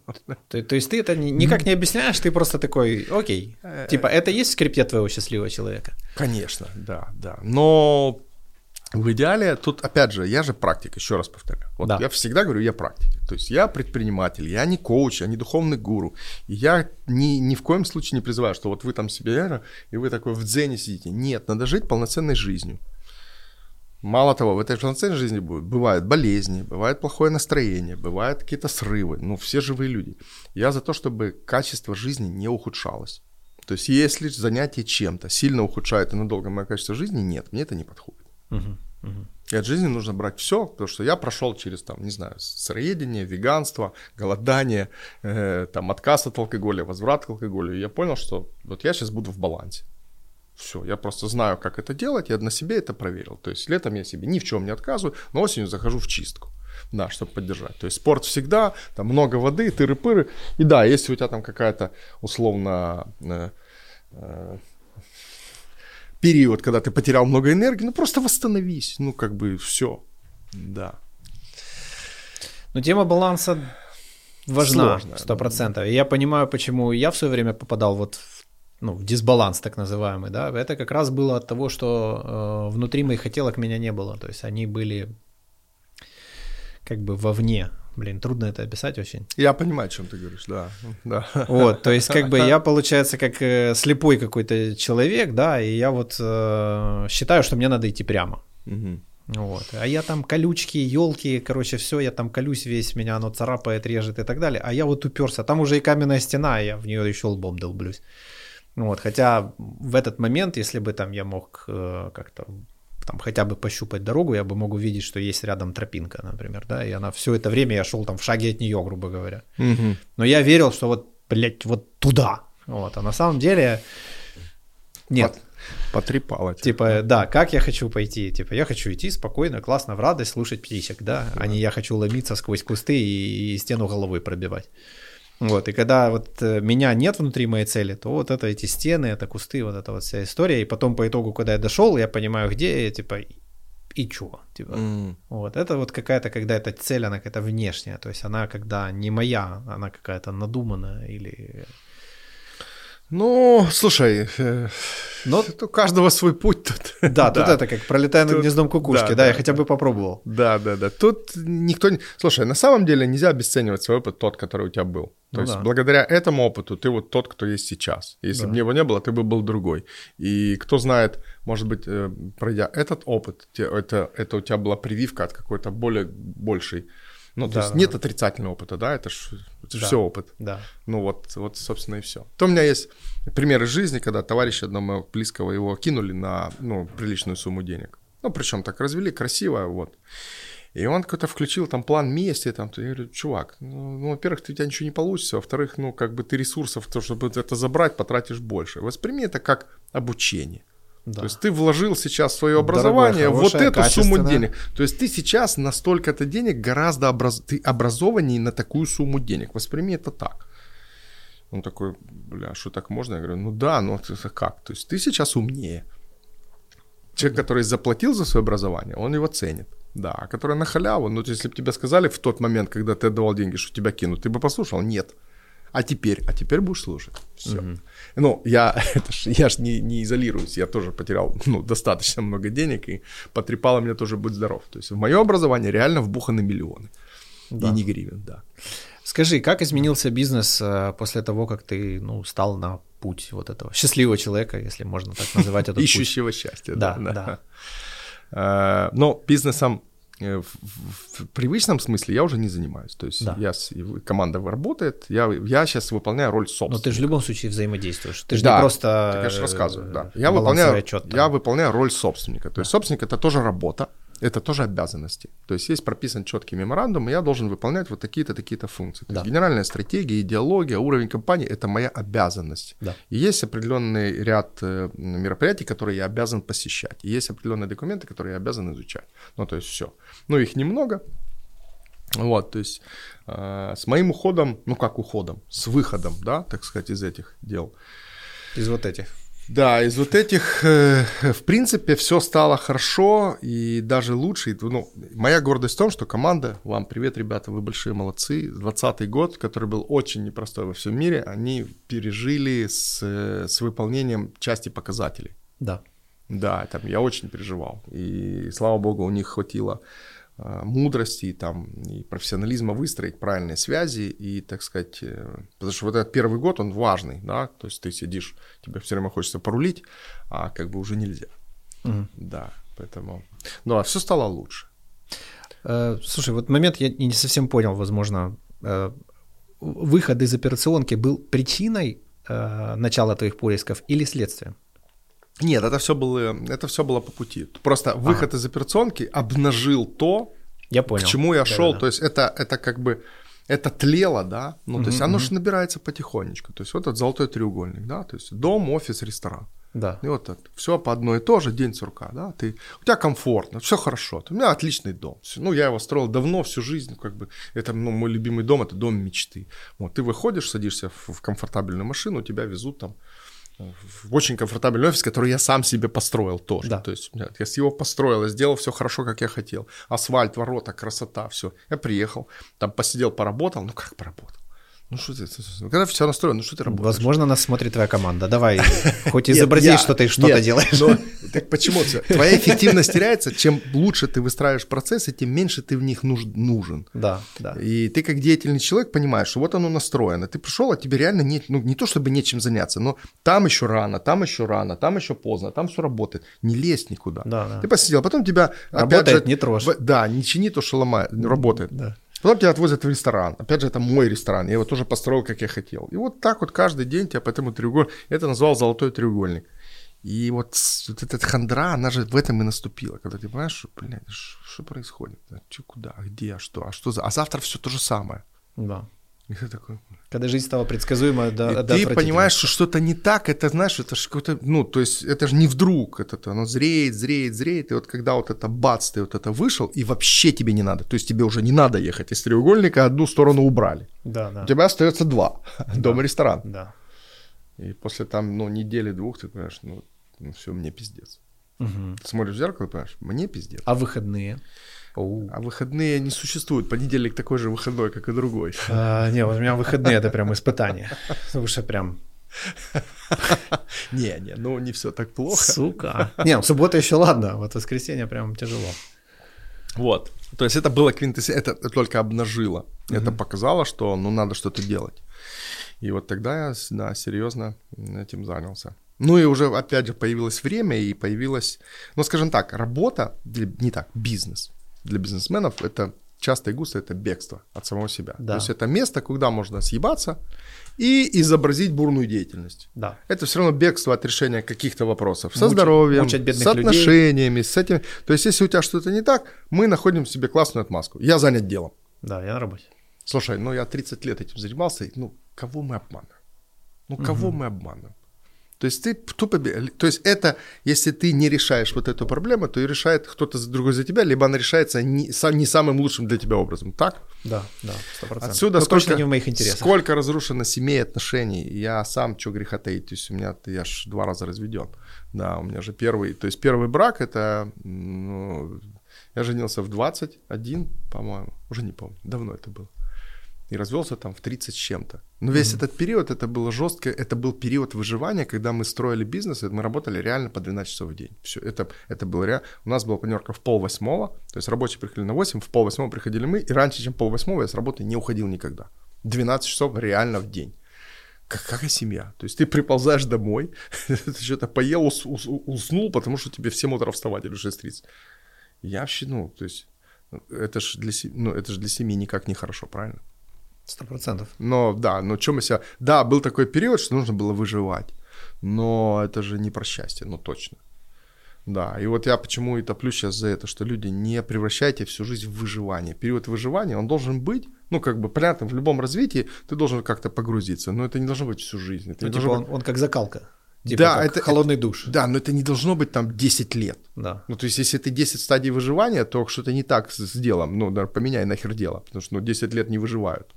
[SPEAKER 2] То, то есть ты это никак не объясняешь, ты просто такой, окей, э, типа это есть в скрипте твоего счастливого человека?
[SPEAKER 1] Конечно, да, да. Но в идеале, тут, опять же, я же практик, еще раз повторяю. Вот да. я всегда говорю, я практик. То есть я предприниматель, я не коуч, я не духовный гуру. И я ни, ни в коем случае не призываю, что вот вы там себе, и вы такой в дзене сидите. Нет, надо жить полноценной жизнью. Мало того, в этой полноценной жизни бывают болезни, бывает плохое настроение, бывают какие-то срывы. Ну, все живые люди. Я за то, чтобы качество жизни не ухудшалось. То есть если занятие чем-то сильно ухудшает и надолго мое качество жизни, нет, мне это не подходит. И от жизни нужно брать все, потому что я прошел через, там, не знаю, сыроедение, веганство, голодание, э, там, отказ от алкоголя, возврат к алкоголю. И я понял, что вот я сейчас буду в балансе. Все, я просто знаю, как это делать, я на себе это проверил. То есть летом я себе ни в чем не отказываю, но осенью захожу в чистку. Да, чтобы поддержать. То есть спорт всегда, там много воды, тыры-пыры. И да, если у тебя там какая-то условно э, э, период, когда ты потерял много энергии, ну просто восстановись, ну как бы все, да.
[SPEAKER 2] Ну тема баланса важна, сто процентов. И я понимаю, почему я в свое время попадал вот в, ну, в дисбаланс так называемый, да, это как раз было от того, что э, внутри моих хотелок меня не было, то есть они были как бы вовне, Блин, трудно это описать очень.
[SPEAKER 1] Я понимаю, о чем ты говоришь, да. да.
[SPEAKER 2] Вот, то есть как бы я, получается, как э, слепой какой-то человек, да, и я вот э, считаю, что мне надо идти прямо.
[SPEAKER 1] Угу.
[SPEAKER 2] Вот. А я там колючки, елки, короче, все, я там колюсь весь, меня оно царапает, режет и так далее. А я вот уперся. Там уже и каменная стена, я в нее еще лбом долблюсь. Вот. Хотя в этот момент, если бы там я мог э, как-то там хотя бы пощупать дорогу, я бы мог увидеть, что есть рядом тропинка, например, да, и она все это время я шел там в шаге от нее, грубо говоря.
[SPEAKER 1] Мгм.
[SPEAKER 2] Но я верил, что вот, блядь, вот туда. Вот. А на самом деле нет.
[SPEAKER 1] Пот- Потрепало. тебя.
[SPEAKER 2] Типа, да, как я хочу пойти? Типа, я хочу идти спокойно, классно, в радость, слушать птичек, да, а не я хочу ломиться сквозь кусты и, и стену головой пробивать. Вот, и когда вот э, меня нет внутри моей цели, то вот это эти стены, это кусты, вот эта вот вся история, и потом по итогу, когда я дошел, я понимаю, где я, типа, и, чё, типа,
[SPEAKER 1] М.
[SPEAKER 2] вот, это вот какая-то, когда эта цель, она какая-то внешняя, то есть она когда не моя, она какая-то надуманная или...
[SPEAKER 1] Ну, слушай, э,
[SPEAKER 2] Но
[SPEAKER 1] у каждого свой путь тут.
[SPEAKER 2] да, тут это как пролетая над
[SPEAKER 1] Тут-
[SPEAKER 2] гнездом кукушки,
[SPEAKER 1] да,
[SPEAKER 2] да, я
[SPEAKER 1] да,
[SPEAKER 2] хотя бы попробовал.
[SPEAKER 1] Да, да, да. Тут никто не... Слушай, на самом деле нельзя обесценивать свой опыт, тот, который у тебя был. То
[SPEAKER 2] Ну
[SPEAKER 1] есть
[SPEAKER 2] да.
[SPEAKER 1] благодаря этому опыту ты вот тот, кто есть сейчас. Если
[SPEAKER 2] Да.
[SPEAKER 1] бы его не было, ты бы был другой. И кто знает, может быть, э, пройдя этот опыт, это, это у тебя была прививка от какой-то более большей... Ну, то
[SPEAKER 2] Да,
[SPEAKER 1] есть
[SPEAKER 2] да.
[SPEAKER 1] нет отрицательного опыта, да, это же
[SPEAKER 2] Да.
[SPEAKER 1] все опыт.
[SPEAKER 2] Да.
[SPEAKER 1] Ну вот, вот, собственно, и все. То у меня есть пример из жизни, когда товарища одного моего близкого его кинули на ну, приличную сумму денег. Ну, причем так развели красиво, вот. И он какой-то включил там план мести, там, я говорю, чувак, ну, ну, во-первых, ты, у тебя ничего не получится, во-вторых, ну, как бы ты ресурсов, то, чтобы это забрать, потратишь больше. Восприми это как обучение.
[SPEAKER 2] Да.
[SPEAKER 1] То есть ты вложил сейчас в свое
[SPEAKER 2] Дорогое,
[SPEAKER 1] образование вот
[SPEAKER 2] хорошее,
[SPEAKER 1] эту сумму денег. То есть ты сейчас на столько-то денег гораздо образ... ты образованнее на такую сумму денег. Восприми это так. Он такой, бля, что так можно? Я говорю, ну да, но это как? То есть ты сейчас умнее. Человек, который заплатил за свое образование, он его ценит. Да, а который на халяву, ну, то есть, если бы тебе сказали в тот момент, когда ты отдавал деньги, что тебя кинут, ты бы послушал? Нет. А теперь? А теперь будешь слушать. Все. Ну, я, это ж, я ж не, не изолируюсь, я тоже потерял ну, достаточно много денег, и потрепало мне тоже «Будь здоров». То есть в мое образование реально вбуханы миллионы.
[SPEAKER 2] Да.
[SPEAKER 1] И не гривен, да.
[SPEAKER 2] Скажи, как изменился бизнес э, после того, как ты ну, стал на путь вот этого счастливого человека, если можно так называть этот путь?
[SPEAKER 1] Ищущего счастья.
[SPEAKER 2] Да, да.
[SPEAKER 1] Э, Но бизнесом э, в, в- в привычном смысле я уже не занимаюсь. То есть
[SPEAKER 2] Да.
[SPEAKER 1] я, команда работает, я, я сейчас выполняю роль собственника.
[SPEAKER 2] Но ты же в любом случае взаимодействуешь. Ты же
[SPEAKER 1] Да,
[SPEAKER 2] не просто...
[SPEAKER 1] Так я же
[SPEAKER 2] э,
[SPEAKER 1] рассказываю, да. Я выполняю,
[SPEAKER 2] отчет там.
[SPEAKER 1] я выполняю роль собственника. То есть собственник это тоже работа, это тоже обязанности. То есть есть прописан четкий меморандум, и я должен выполнять вот такие-то, такие-то функции. То есть
[SPEAKER 2] Да.
[SPEAKER 1] генеральная стратегия, идеология, уровень компании – это моя обязанность.
[SPEAKER 2] Да.
[SPEAKER 1] И есть определенный ряд э, мероприятий, которые я обязан посещать. И есть определенные документы, которые я обязан изучать. Ну, то есть все. Ну, их немного. Вот, то есть э, с моим уходом, ну как уходом, с выходом, да, так сказать, из этих дел,
[SPEAKER 2] Из вот этих.
[SPEAKER 1] Да, из вот этих, э, в принципе, все стало хорошо и даже лучше. Ну, моя гордость в том, что команда, вам привет, ребята, вы большие молодцы. 20 год, который был очень непростой во всем мире, они пережили с, с выполнением части показателей.
[SPEAKER 2] Да.
[SPEAKER 1] Да, там я очень переживал. И слава богу, у них хватило мудрости и, там, и профессионализма выстроить правильные связи и, так сказать, э, потому что вот этот первый год, он важный, да, то есть ты сидишь, тебе все время хочется порулить, а как бы уже нельзя.
[SPEAKER 2] Мгм.
[SPEAKER 1] Да, поэтому, ну, а все стало лучше.
[SPEAKER 2] Э, Слушай, вот момент я не совсем понял, возможно. Э, Выход из операционки был причиной э, начала твоих поисков или следствием?
[SPEAKER 1] Нет, это все было, это все было по пути. Просто выход из операционки обнажил то,
[SPEAKER 2] Я понял.
[SPEAKER 1] к чему я шел.
[SPEAKER 2] Да-да-да.
[SPEAKER 1] То есть это, это как бы это тлело, да. Ну, то есть оно же набирается потихонечку. То есть вот этот золотой треугольник, да. То есть дом, офис, ресторан.
[SPEAKER 2] Да.
[SPEAKER 1] И вот это все по одной и то же, день сурка, да. Ты, у тебя комфортно, все хорошо. У меня отличный дом. Ну, я его строил давно, всю жизнь, как бы. Это, ну, мой любимый дом, это дом мечты. Вот ты выходишь, садишься в, в комфортабельную машину, тебя везут там в очень комфортабельный офис, который я сам себе построил тоже.
[SPEAKER 2] Да.
[SPEAKER 1] То есть нет, я его построил, я сделал все хорошо, как я хотел. Асфальт, ворота, красота, все. Я приехал, там посидел, поработал. Ну как поработал? Ну что ты, когда все настроено, ну что ты работаешь?
[SPEAKER 2] Возможно, нас смотрит твоя команда. Давай, хоть изобрази, что ты что-то делаешь.
[SPEAKER 1] Но, так почему все? Твоя эффективность теряется, чем лучше ты выстраиваешь процессы, тем меньше ты в них нужен.
[SPEAKER 2] Да, да.
[SPEAKER 1] И ты как деятельный человек понимаешь, что вот оно настроено. Ты пришел, а тебе реально не, ну, не то чтобы нечем заняться, но там еще рано, там еще рано, там еще поздно, там все работает. Не лезь никуда.
[SPEAKER 2] Да, да.
[SPEAKER 1] Ты посидел, потом тебя...
[SPEAKER 2] Работает, не трожь.
[SPEAKER 1] Да, не чини то, что ломает, работает. Да. Потом тебя отвозят в ресторан. Опять же, это мой ресторан. Я его тоже построил, как я хотел. И вот так вот каждый день тебя по этому треугольнику... Это назвал золотой треугольник. И вот, вот эта хандра, она же в этом и наступила. Когда ты понимаешь, что, блядь, что происходит? Что, куда, а где, а что, а что за... А завтра все то же самое.
[SPEAKER 2] Да. И ты такой... Когда жизнь стала предсказуемой, да,
[SPEAKER 1] и Ты понимаешь, что что-то не так, это, знаешь, это же какой-то, ну, то есть это же не вдруг, это оно зреет, зреет, зреет, и вот когда вот это бац, ты вот это вышел, и вообще тебе не надо, то есть тебе уже не надо ехать, из треугольника одну сторону убрали.
[SPEAKER 2] Да, да.
[SPEAKER 1] У тебя остается два,
[SPEAKER 2] да.
[SPEAKER 1] дом-ресторан.
[SPEAKER 2] Да.
[SPEAKER 1] И после там, ну, недели-двух ты понимаешь, ну, ну все, мне пиздец.
[SPEAKER 2] Угу.
[SPEAKER 1] Ты смотришь в зеркало и понимаешь, мне пиздец.
[SPEAKER 2] А выходные?
[SPEAKER 1] Оу. А выходные не существуют. Понедельник такой же выходной, как и другой.
[SPEAKER 2] А, не, вот у меня выходные это прям испытание. Выше прям.
[SPEAKER 1] Не, не, ну не все так плохо.
[SPEAKER 2] Сука. Не, в субботу еще ладно, вот воскресенье прям тяжело.
[SPEAKER 1] Вот. То есть это было квинтэссенция, это только обнажило. Это показало, что ну надо что-то делать. И вот тогда я, да, серьезно этим занялся. Ну и уже, опять же, появилось время и появилась, ну, скажем так, работа, не так, бизнес для бизнесменов это часто и густо это бегство от самого себя.
[SPEAKER 2] Да.
[SPEAKER 1] То есть это место, куда можно съебаться и изобразить бурную деятельность.
[SPEAKER 2] Да.
[SPEAKER 1] Это все равно бегство от решения каких-то вопросов. Со Муч... здоровьем, с отношениями, людей. с этим. То есть если у тебя что-то не так, мы находим себе классную отмазку. Я занят делом.
[SPEAKER 2] Да, я на работе.
[SPEAKER 1] Слушай, ну я 30 лет этим занимался, ну кого мы обманываем? Ну кого угу. мы обманываем? То есть ты тупо... То есть это, если ты не решаешь вот эту проблему, то и решает кто-то другой за тебя, либо она решается не, не самым лучшим для тебя образом, так?
[SPEAKER 2] Да, да, 100%.
[SPEAKER 1] Отсюда сколько, точно не в моих интересах. Сколько разрушено семей, отношений. Я сам, что греха таить, то есть у меня, я ж два раза разведен. Да, у меня же первый, то есть первый брак, это, ну, я женился в 21, по-моему, уже не помню, давно это было и развелся там в 30 с чем-то. Но весь mm-hmm. этот период, это было жестко, это был период выживания, когда мы строили бизнес, и мы работали реально по 12 часов в день. Все, это, это было реально. У нас была планерка в пол восьмого, то есть рабочие приходили на 8, в пол восьмого приходили мы, и раньше, чем пол восьмого я с работы не уходил никогда. 12 часов реально в день. Как, какая семья? То есть ты приползаешь домой, ты что-то поел, ус, ус, уснул, потому что тебе в 7 утра вставать или 6.30. Я вообще, ну, то есть это же для, ну, это же для семьи никак не хорошо, правильно?
[SPEAKER 2] Сто процентов.
[SPEAKER 1] Но да, но чем мы себя... Да, был такой период, что нужно было выживать. Но это же не про счастье, ну точно. Да, и вот я почему и топлю сейчас за это, что люди не превращайте всю жизнь в выживание. Период выживания, он должен быть, ну, как бы, понятно, в любом развитии ты должен как-то погрузиться, но это не должно быть всю жизнь. Это
[SPEAKER 2] ну, типа он, быть... он как закалка.
[SPEAKER 1] Типа да,
[SPEAKER 2] это холодный душ.
[SPEAKER 1] Да, но это не должно быть там 10 лет.
[SPEAKER 2] Да.
[SPEAKER 1] Ну, то есть, если ты 10 стадий выживания, то что-то не так с делом. Ну, поменяй нахер дело, потому что ну, 10 лет не выживают.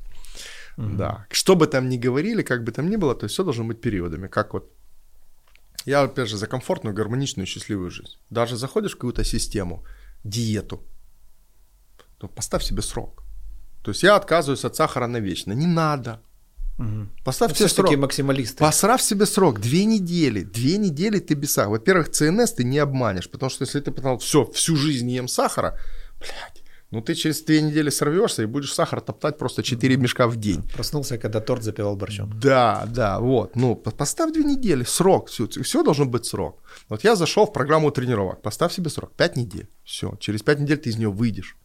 [SPEAKER 1] Mm-hmm. Да. Что бы там ни говорили, как бы там ни было, то есть все должно быть периодами. Как вот я, опять же, за комфортную, гармоничную, счастливую жизнь. Даже заходишь в какую-то систему, диету, то поставь себе срок. То есть я отказываюсь от сахара навечно. Не надо.
[SPEAKER 2] Угу. Поставь себе срок. такие максималисты.
[SPEAKER 1] Поставь себе срок. Две недели. Две недели ты без сахара. Во-первых, ЦНС ты не обманешь. Потому что если ты потом все, всю жизнь ем сахара, блядь, ну, ты через две недели сорвешься и будешь сахар топтать просто 4 мешка в день.
[SPEAKER 2] Проснулся, когда торт запивал борщом.
[SPEAKER 1] Да, да, вот. Ну, поставь две недели, срок, все, все должно быть срок. Вот я зашел в программу тренировок, поставь себе срок, 5 недель, все. Через 5 недель ты из нее выйдешь.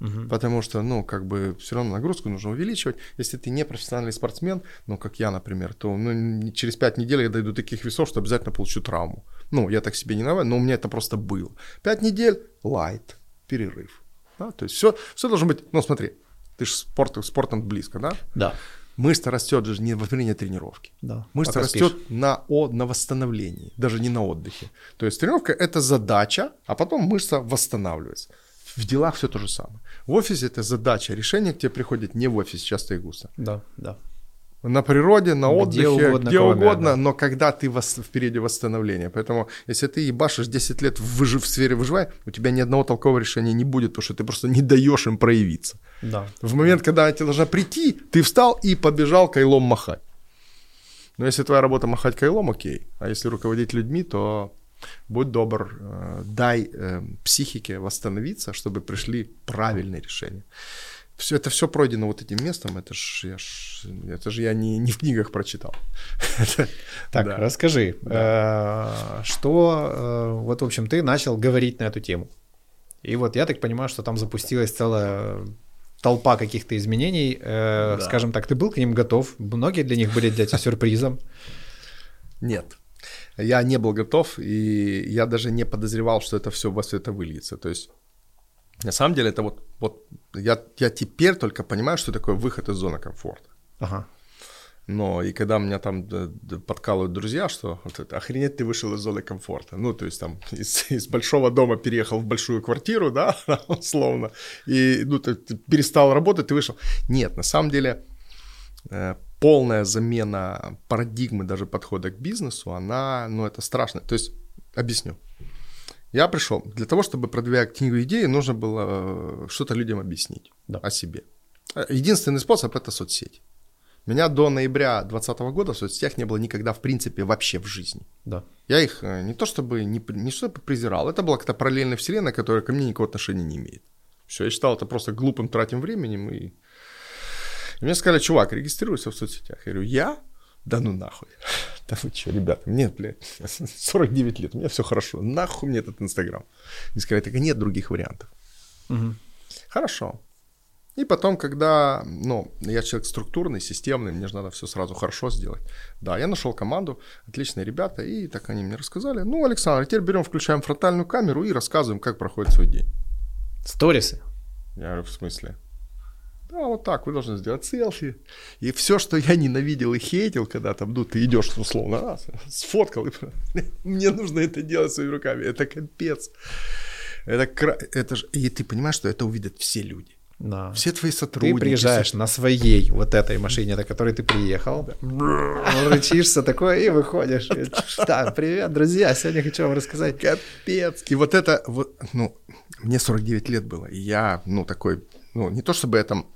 [SPEAKER 2] Угу.
[SPEAKER 1] Потому что, ну, как бы все равно нагрузку нужно увеличивать. Если ты не профессиональный спортсмен, ну, как я, например, то ну, через 5 недель я дойду таких весов, что обязательно получу травму. Ну, я так себе не наваю, но у меня это просто было. 5 недель – лайт, перерыв. Да? То есть все, все должно быть, ну смотри, ты же спорт, спортом близко, да?
[SPEAKER 2] Да.
[SPEAKER 1] Мышца растет же не во время тренировки.
[SPEAKER 2] Да.
[SPEAKER 1] Мышца растет на, о, на восстановлении, даже не на отдыхе. То есть тренировка это задача, а потом мышца восстанавливается. В делах все то же самое. В офисе это задача, решение к тебе приходит не в офис часто и густо.
[SPEAKER 2] Да, да.
[SPEAKER 1] На природе, на
[SPEAKER 2] Где
[SPEAKER 1] отдыхе,
[SPEAKER 2] угодно,
[SPEAKER 1] где угодно, но когда ты вос- впереди восстановления. Поэтому, если ты ебашишь 10 лет в, выжи- в сфере выживания, у тебя ни одного толкового решения не будет, потому что ты просто не даешь им проявиться.
[SPEAKER 2] Да.
[SPEAKER 1] В момент, когда тебе должна прийти, ты встал и побежал кайлом махать. Но если твоя работа махать кайлом, окей. А если руководить людьми, то будь добр, э, дай э, психике восстановиться, чтобы пришли правильные решения. Все, это все пройдено вот этим местом, это ж я, ж, это же я не, не в книгах прочитал.
[SPEAKER 2] Так,
[SPEAKER 1] да.
[SPEAKER 2] расскажи, э, что э, вот, в общем, ты начал говорить на эту тему. И вот я так понимаю, что там запустилась целая толпа каких-то изменений. Э,
[SPEAKER 1] Да.
[SPEAKER 2] Скажем так, ты был к ним готов? Многие для них были для тебя сюрпризом.
[SPEAKER 1] Нет. Я не был готов, и я даже не подозревал, что это все во все это выльется. То есть, на самом деле, это вот, вот я, я теперь только понимаю, что такое выход из зоны комфорта.
[SPEAKER 2] Ага.
[SPEAKER 1] Но и когда меня там д- подкалывают друзья, что вот это, охренеть ты вышел из зоны комфорта. Ну, то есть там из, из большого дома переехал в большую квартиру, да, условно, и ну, ты, ты перестал работать, ты вышел. Нет, на самом деле э, полная замена парадигмы даже подхода к бизнесу, она, ну, это страшно. То есть, объясню. Я пришел, для того, чтобы продвигать книгу идеи, нужно было э, что-то людям объяснить
[SPEAKER 2] Да.
[SPEAKER 1] о себе. Э, Единственный способ – это соцсеть. Меня до ноября 2020 года в соцсетях не было никогда, в принципе, вообще в жизни.
[SPEAKER 2] Да.
[SPEAKER 1] Я их э, не то чтобы не, не чтобы презирал, это была какая-то параллельная вселенная, которая ко мне никакого отношения не имеет. Все, я считал это просто глупым тратим временем. И... и мне сказали, чувак, регистрируйся в соцсетях. Я говорю, я? Да ну нахуй. Да вы что, ребята, мне, блядь, 49 лет, у меня все хорошо. Нахуй мне этот Инстаграм. И сказали, так нет других вариантов.
[SPEAKER 2] Мгм.
[SPEAKER 1] Хорошо. И потом, когда, ну, я человек структурный, системный, мне же надо все сразу хорошо сделать. Да, я нашел команду, отличные ребята, и так они мне рассказали. Ну, Александр, теперь берем, включаем фронтальную камеру и рассказываем, как проходит свой день.
[SPEAKER 2] Сторисы.
[SPEAKER 1] Я говорю, в смысле? Да, вот так, вы должны сделать селфи. И все, что я ненавидел и хейтил, когда там, ну, ты идешь, условно, раз, сфоткал, и мне нужно это делать своими руками. Это капец. Это, кра- это же... И ты понимаешь, что это увидят все люди.
[SPEAKER 2] Да.
[SPEAKER 1] Все твои
[SPEAKER 2] Ты
[SPEAKER 1] сотрудники.
[SPEAKER 2] приезжаешь на своей вот этой машине, на которой ты приехал, рычишься такой и выходишь. Да, привет, друзья, сегодня хочу вам рассказать.
[SPEAKER 1] Капец. И вот это, вот, ну, мне 49 лет было, и я, ну, такой, ну, не то чтобы я там,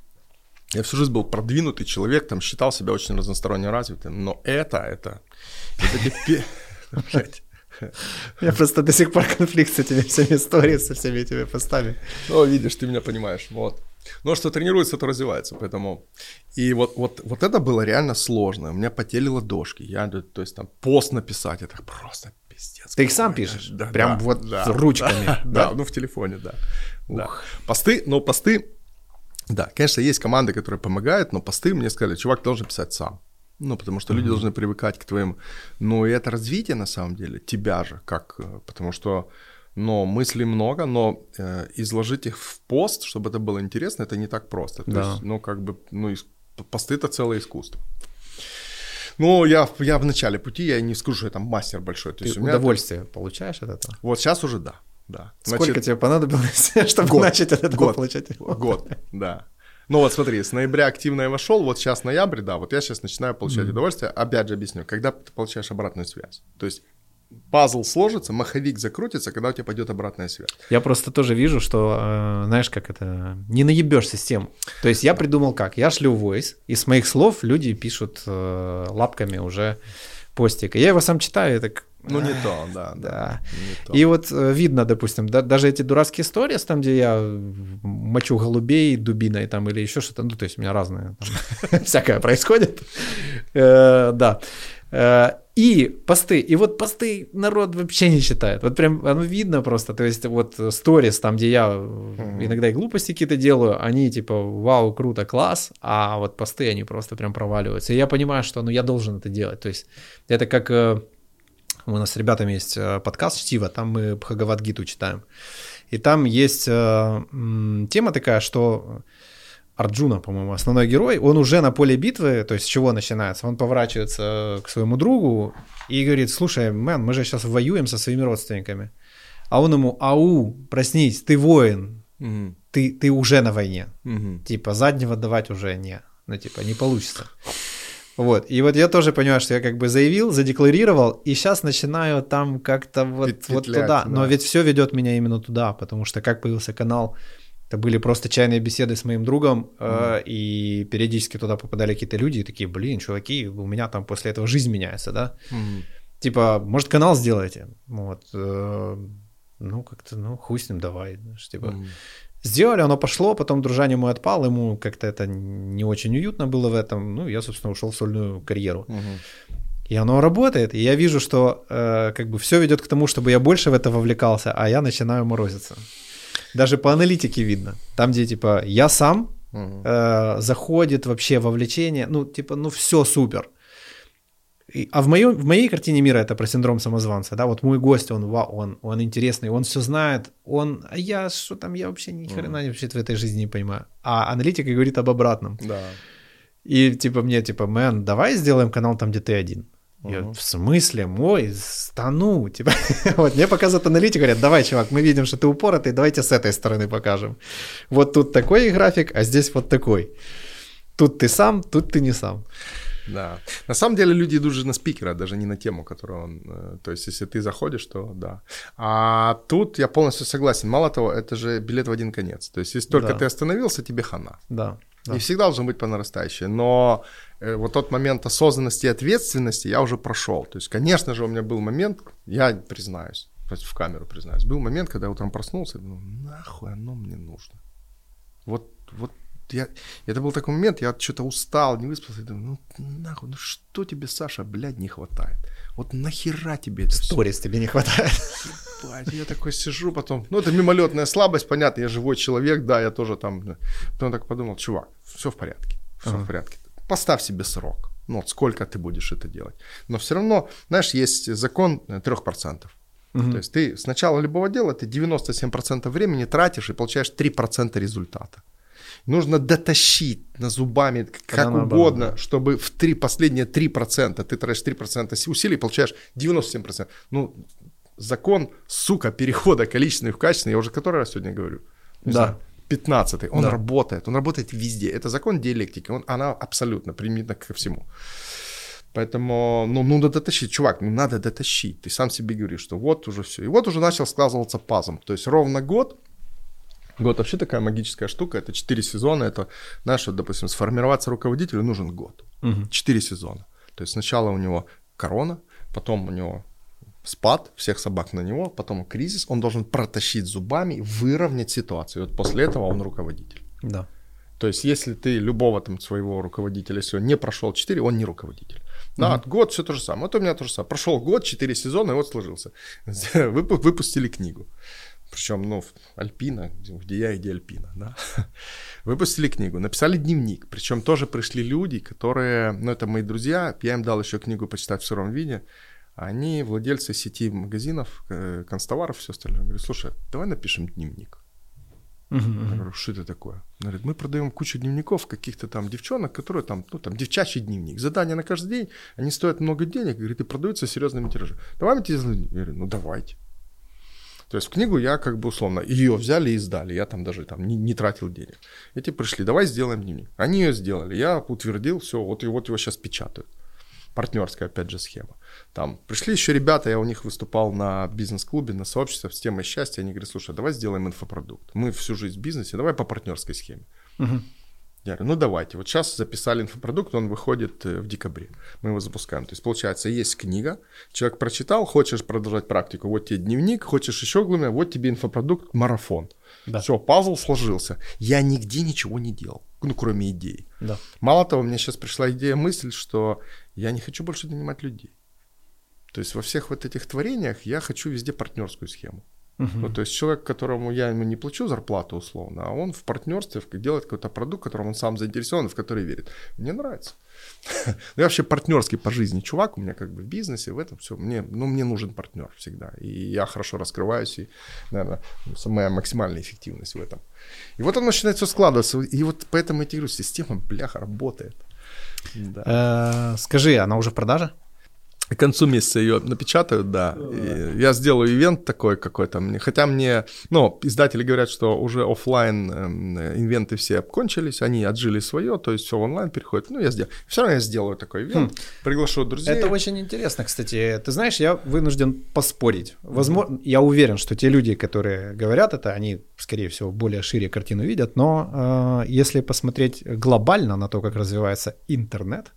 [SPEAKER 1] я всю жизнь был продвинутый человек, там, считал себя очень разносторонне развитым, но это, это, теперь,
[SPEAKER 2] меня просто до сих пор конфликт с этими всеми историями, со всеми этими постами.
[SPEAKER 1] Ну, видишь, ты меня понимаешь, вот. Но что тренируется, то развивается, поэтому... И вот, вот, вот это было реально сложно. У меня потели ладошки. Я, то есть там пост написать, это просто пиздец.
[SPEAKER 2] Ты их сам пишешь?
[SPEAKER 1] Да,
[SPEAKER 2] Прям
[SPEAKER 1] да,
[SPEAKER 2] вот
[SPEAKER 1] да,
[SPEAKER 2] ручками,
[SPEAKER 1] Да,
[SPEAKER 2] да?
[SPEAKER 1] да, ну в телефоне, да. да. Посты, но посты... Да, конечно, есть команды, которые помогают, но посты мне сказали, чувак должен писать сам. Ну, потому что люди должны привыкать к твоим... Ну, и это развитие, на самом деле, тебя же, как... э, Потому что, но мыслей много, но э, изложить их в пост, чтобы это было интересно, это не так просто. То
[SPEAKER 2] Да.
[SPEAKER 1] есть, ну, как бы, ну, ис- посты — это целое искусство. Ну, я, я в начале пути, я не скажу, что я там мастер большой. То
[SPEAKER 2] Ты
[SPEAKER 1] есть у меня
[SPEAKER 2] удовольствие получаешь от этого?
[SPEAKER 1] Вот сейчас уже да, да.
[SPEAKER 2] Сколько
[SPEAKER 1] Значит,
[SPEAKER 2] тебе понадобилось, чтобы
[SPEAKER 1] год.
[SPEAKER 2] начать от этого
[SPEAKER 1] Год.
[SPEAKER 2] получать?
[SPEAKER 1] Год, да. Ну вот смотри, с ноября активно я вошел, вот сейчас ноябрь, да, вот я сейчас начинаю получать удовольствие. Опять же объясню, когда ты получаешь обратную связь. То есть пазл сложится, маховик закрутится, когда у тебя пойдет обратная связь.
[SPEAKER 2] Я просто тоже вижу, что, э, знаешь, как это, не наебешь систему. То есть я придумал как? Я шлю voice, и с моих слов люди пишут э, лапками уже постик. И я его сам читаю, и так...
[SPEAKER 1] Ну не
[SPEAKER 2] «Ах,
[SPEAKER 1] то, да, да.
[SPEAKER 2] Да.
[SPEAKER 1] не то.
[SPEAKER 2] И вот э, видно, допустим, да- даже эти дурацкие истории, там, где я мочу голубей дубиной там или еще что-то, ну, то есть у меня разное там, всякое происходит. Э, Да. Э, И посты. И вот посты народ вообще не читает. Вот прям оно видно просто. То есть вот сторис, там, где я иногда и глупости какие-то делаю, они типа вау, круто, класс, а вот посты, они просто прям проваливаются. И я понимаю, что ну я должен это делать. То есть это как у нас с ребятами есть э, подкаст «Чтиво», там мы Бхагавадгиту читаем. И там есть э, тема такая, что Арджуна, по-моему, основной герой, он уже на поле битвы, то есть с чего начинается? Он поворачивается к своему другу и говорит, слушай, мэн, мы же сейчас воюем со своими родственниками. А он ему, ау, проснись, ты воин, ты, ты уже на войне. Типа заднего давать уже не, ну типа не получится. Вот. И вот я тоже понимаю, что я как бы заявил, задекларировал, и сейчас начинаю там как-то вот,
[SPEAKER 1] Пет-
[SPEAKER 2] вот
[SPEAKER 1] петлять,
[SPEAKER 2] туда.
[SPEAKER 1] да.
[SPEAKER 2] Но ведь все ведет меня именно туда, потому что как появился канал, это были просто чайные беседы с моим другом, э, и периодически туда попадали какие-то люди, и такие, блин, чуваки, у меня там после этого жизнь меняется, да?
[SPEAKER 1] Мгм.
[SPEAKER 2] Типа, может, канал сделаете? Вот. э, ну, как-то, ну, хуй с ним, давай. знаешь, Типа,
[SPEAKER 1] Мгм.
[SPEAKER 2] Сделали, оно пошло, потом дружание мой отпал, ему как-то это не очень уютно было в этом. Ну, я, собственно, ушел в сольную карьеру.
[SPEAKER 1] Мгм.
[SPEAKER 2] И оно работает, и я вижу, что э, как бы все ведет к тому, чтобы я больше в это вовлекался, а я начинаю морозиться. Даже по аналитике видно. Там, где типа я сам
[SPEAKER 1] Мгм.
[SPEAKER 2] э, заходит вообще вовлечение, ну, типа, ну, все супер. И- а в, моем, в моей картине мира это про синдром самозванца, да, вот мой гость, он, он, он интересный, он все знает, он, а я, что там, я вообще ни хрена вообще в этой жизни не понимаю. А аналитика говорит об обратном.
[SPEAKER 1] Да.
[SPEAKER 2] И типа мне, типа, мэн, давай сделаем канал там, где ты один. Я,
[SPEAKER 1] Мгм.
[SPEAKER 2] в смысле, мой, стану, типа, вот мне показывают аналитику, говорят, давай, чувак, мы видим, что ты упоротый, давайте с этой стороны покажем. Вот тут такой график, а здесь вот такой. Тут ты сам, тут ты не сам.
[SPEAKER 1] Да. На самом деле люди идут же на спикера, даже не на тему, которую он... э, То есть, если ты заходишь, то да. А тут я полностью согласен. Мало того, это же билет в один конец. То есть, если только
[SPEAKER 2] Да.
[SPEAKER 1] ты остановился, тебе хана.
[SPEAKER 2] Да. да.
[SPEAKER 1] И всегда должен быть по нарастающей. Но э, вот тот момент осознанности и ответственности я уже прошел. То есть, конечно же, у меня был момент, я признаюсь, в камеру признаюсь, был момент, когда я утром проснулся и думал, нахуй оно мне нужно. Вот, вот я, это был такой момент, я что-то устал, не выспался, и думаю, ну нахуй, ну что тебе, Саша, блядь, не хватает? Вот нахера тебе это?
[SPEAKER 2] Сторис тебе не хватает.
[SPEAKER 1] Ебать, Я такой сижу потом, ну это мимолетная слабость, понятно, я живой человек, да, я тоже там. Потом так подумал, чувак, все в порядке, все
[SPEAKER 2] Ага.
[SPEAKER 1] в порядке. Поставь себе срок, ну вот сколько ты будешь это делать. Но все равно, знаешь, есть закон э, 3%. То есть ты с начала любого дела ты 97% времени тратишь и получаешь 3% результата. Нужно дотащить на зубами, как
[SPEAKER 2] наоборот,
[SPEAKER 1] угодно,
[SPEAKER 2] да.
[SPEAKER 1] чтобы в три, последние 3% ты тратишь 3% си- усилий, получаешь 97%. Ну, закон, сука, перехода количественный в качественный, я уже который раз сегодня говорю. Не
[SPEAKER 2] Да.
[SPEAKER 1] знаю, 15 он
[SPEAKER 2] Да.
[SPEAKER 1] работает, он работает везде. Это закон диалектики, он, она абсолютно примитна ко всему. Поэтому, ну, надо дотащить, чувак, ну, надо дотащить. Ты сам себе говоришь, что вот уже все. И вот уже начал складываться пазом. То есть ровно год, Год вообще такая магическая штука, это 4 сезона, это, знаешь, вот, допустим, сформироваться руководителю нужен год. 4 сезона. То есть сначала у него корона, потом у него спад всех собак на него, потом кризис, он должен протащить зубами, выровнять ситуацию. И вот после этого он руководитель.
[SPEAKER 2] Да.
[SPEAKER 1] То есть, если ты любого там своего руководителя сегодня не прошел 4, он не руководитель. Да, год все то же самое. Вот у меня то же самое. Прошел год, 4 сезона, и вот сложился. Выпу- Выпустили книгу. Причем, ну, Альпина, где- я и где Альпина, да. Выпустили книгу, написали дневник. Причем тоже пришли люди, которые, ну, это мои друзья, я им дал еще книгу почитать в сыром виде. Они владельцы сети магазинов, э, констоваров, все остальное. Я говорю, слушай, давай напишем дневник. Я говорю, что это такое? Он говорит, мы продаем кучу дневников каких-то там девчонок, которые там, ну там, девчачий дневник. Задания на каждый день, они стоят много денег, говорит, и продаются серьезными тиражами. Давай мы тебе. Я говорю, ну давайте. То есть в книгу я как бы условно, ее взяли и издали, я там даже там не, не тратил денег. Эти пришли, давай сделаем дневник. Они ее сделали, я утвердил, все, вот, и вот его сейчас печатают. Партнерская, опять же, схема. Там пришли еще ребята, я у них выступал на бизнес-клубе, на сообществе с темой счастья. Они говорят, слушай, давай сделаем инфопродукт. Мы всю жизнь в бизнесе, давай по партнерской схеме.
[SPEAKER 2] Мгм.
[SPEAKER 1] Я говорю, ну давайте. Вот сейчас записали инфопродукт, он выходит э, в декабре. Мы его запускаем. То есть, получается, есть книга, человек прочитал, хочешь продолжать практику, вот тебе дневник, хочешь еще глубже, вот тебе инфопродукт, марафон.
[SPEAKER 2] Да.
[SPEAKER 1] Все, пазл сложился. Я нигде ничего не делал, ну, кроме идей.
[SPEAKER 2] Да.
[SPEAKER 1] Мало того, мне сейчас пришла идея, мысль, что я не хочу больше нанимать людей. То есть во всех вот этих творениях я хочу везде партнерскую схему.
[SPEAKER 2] Мгм.
[SPEAKER 1] Ну, то есть человек, которому я ему не плачу зарплату условно, а он в партнерстве делает какой-то продукт, которым он сам заинтересован, в который верит. Мне нравится. Ну, Я вообще партнерский по жизни чувак, у меня как бы в бизнесе, в этом все. Мне, ну, мне нужен партнер всегда. И я хорошо раскрываюсь, и, наверное, моя максимальная эффективность в этом. И вот оно начинает все складываться. И вот поэтому я тебе говорю, система, бляха, работает. Да.
[SPEAKER 2] Э, Скажи, она уже в продаже?
[SPEAKER 1] К концу месяца ее напечатают, да. И я сделаю ивент такой какой-то. Мне- Хотя мне, ну, издатели говорят, что уже оффлайн эм, ивенты все обкончились, они отжили свое, то есть все в онлайн переходит. Ну, я сделаю. Все равно я сделаю такой ивент, приглашу друзей.
[SPEAKER 2] Это очень интересно, кстати. Ты знаешь, я вынужден поспорить. Возможно, я уверен, что те люди, которые говорят это, они, скорее всего, более шире картину видят. Но э, если посмотреть глобально на то, как развивается интернет,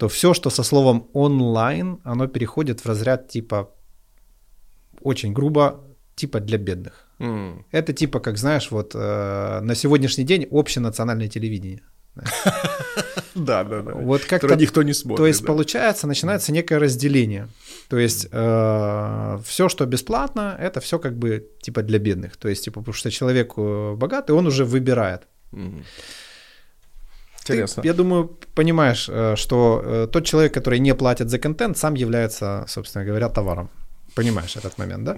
[SPEAKER 2] то все, что со словом онлайн, оно переходит в разряд типа очень грубо, типа для бедных.
[SPEAKER 1] М.
[SPEAKER 2] Это типа, как знаешь, вот э, на сегодняшний день общенациональное телевидение.
[SPEAKER 1] Да, да, да.
[SPEAKER 2] Вот как-то
[SPEAKER 1] никто не смотрит.
[SPEAKER 2] То есть, получается, начинается некое разделение. То есть, все, что бесплатно, это все как бы типа для бедных. То есть, типа, потому что человек э, богатый, он уже выбирает.
[SPEAKER 1] Мгм.
[SPEAKER 2] Ты,
[SPEAKER 1] Интересно.
[SPEAKER 2] я думаю, понимаешь, э, что э, тот человек, который не платит за контент, сам является, собственно говоря, товаром. Понимаешь этот момент, да?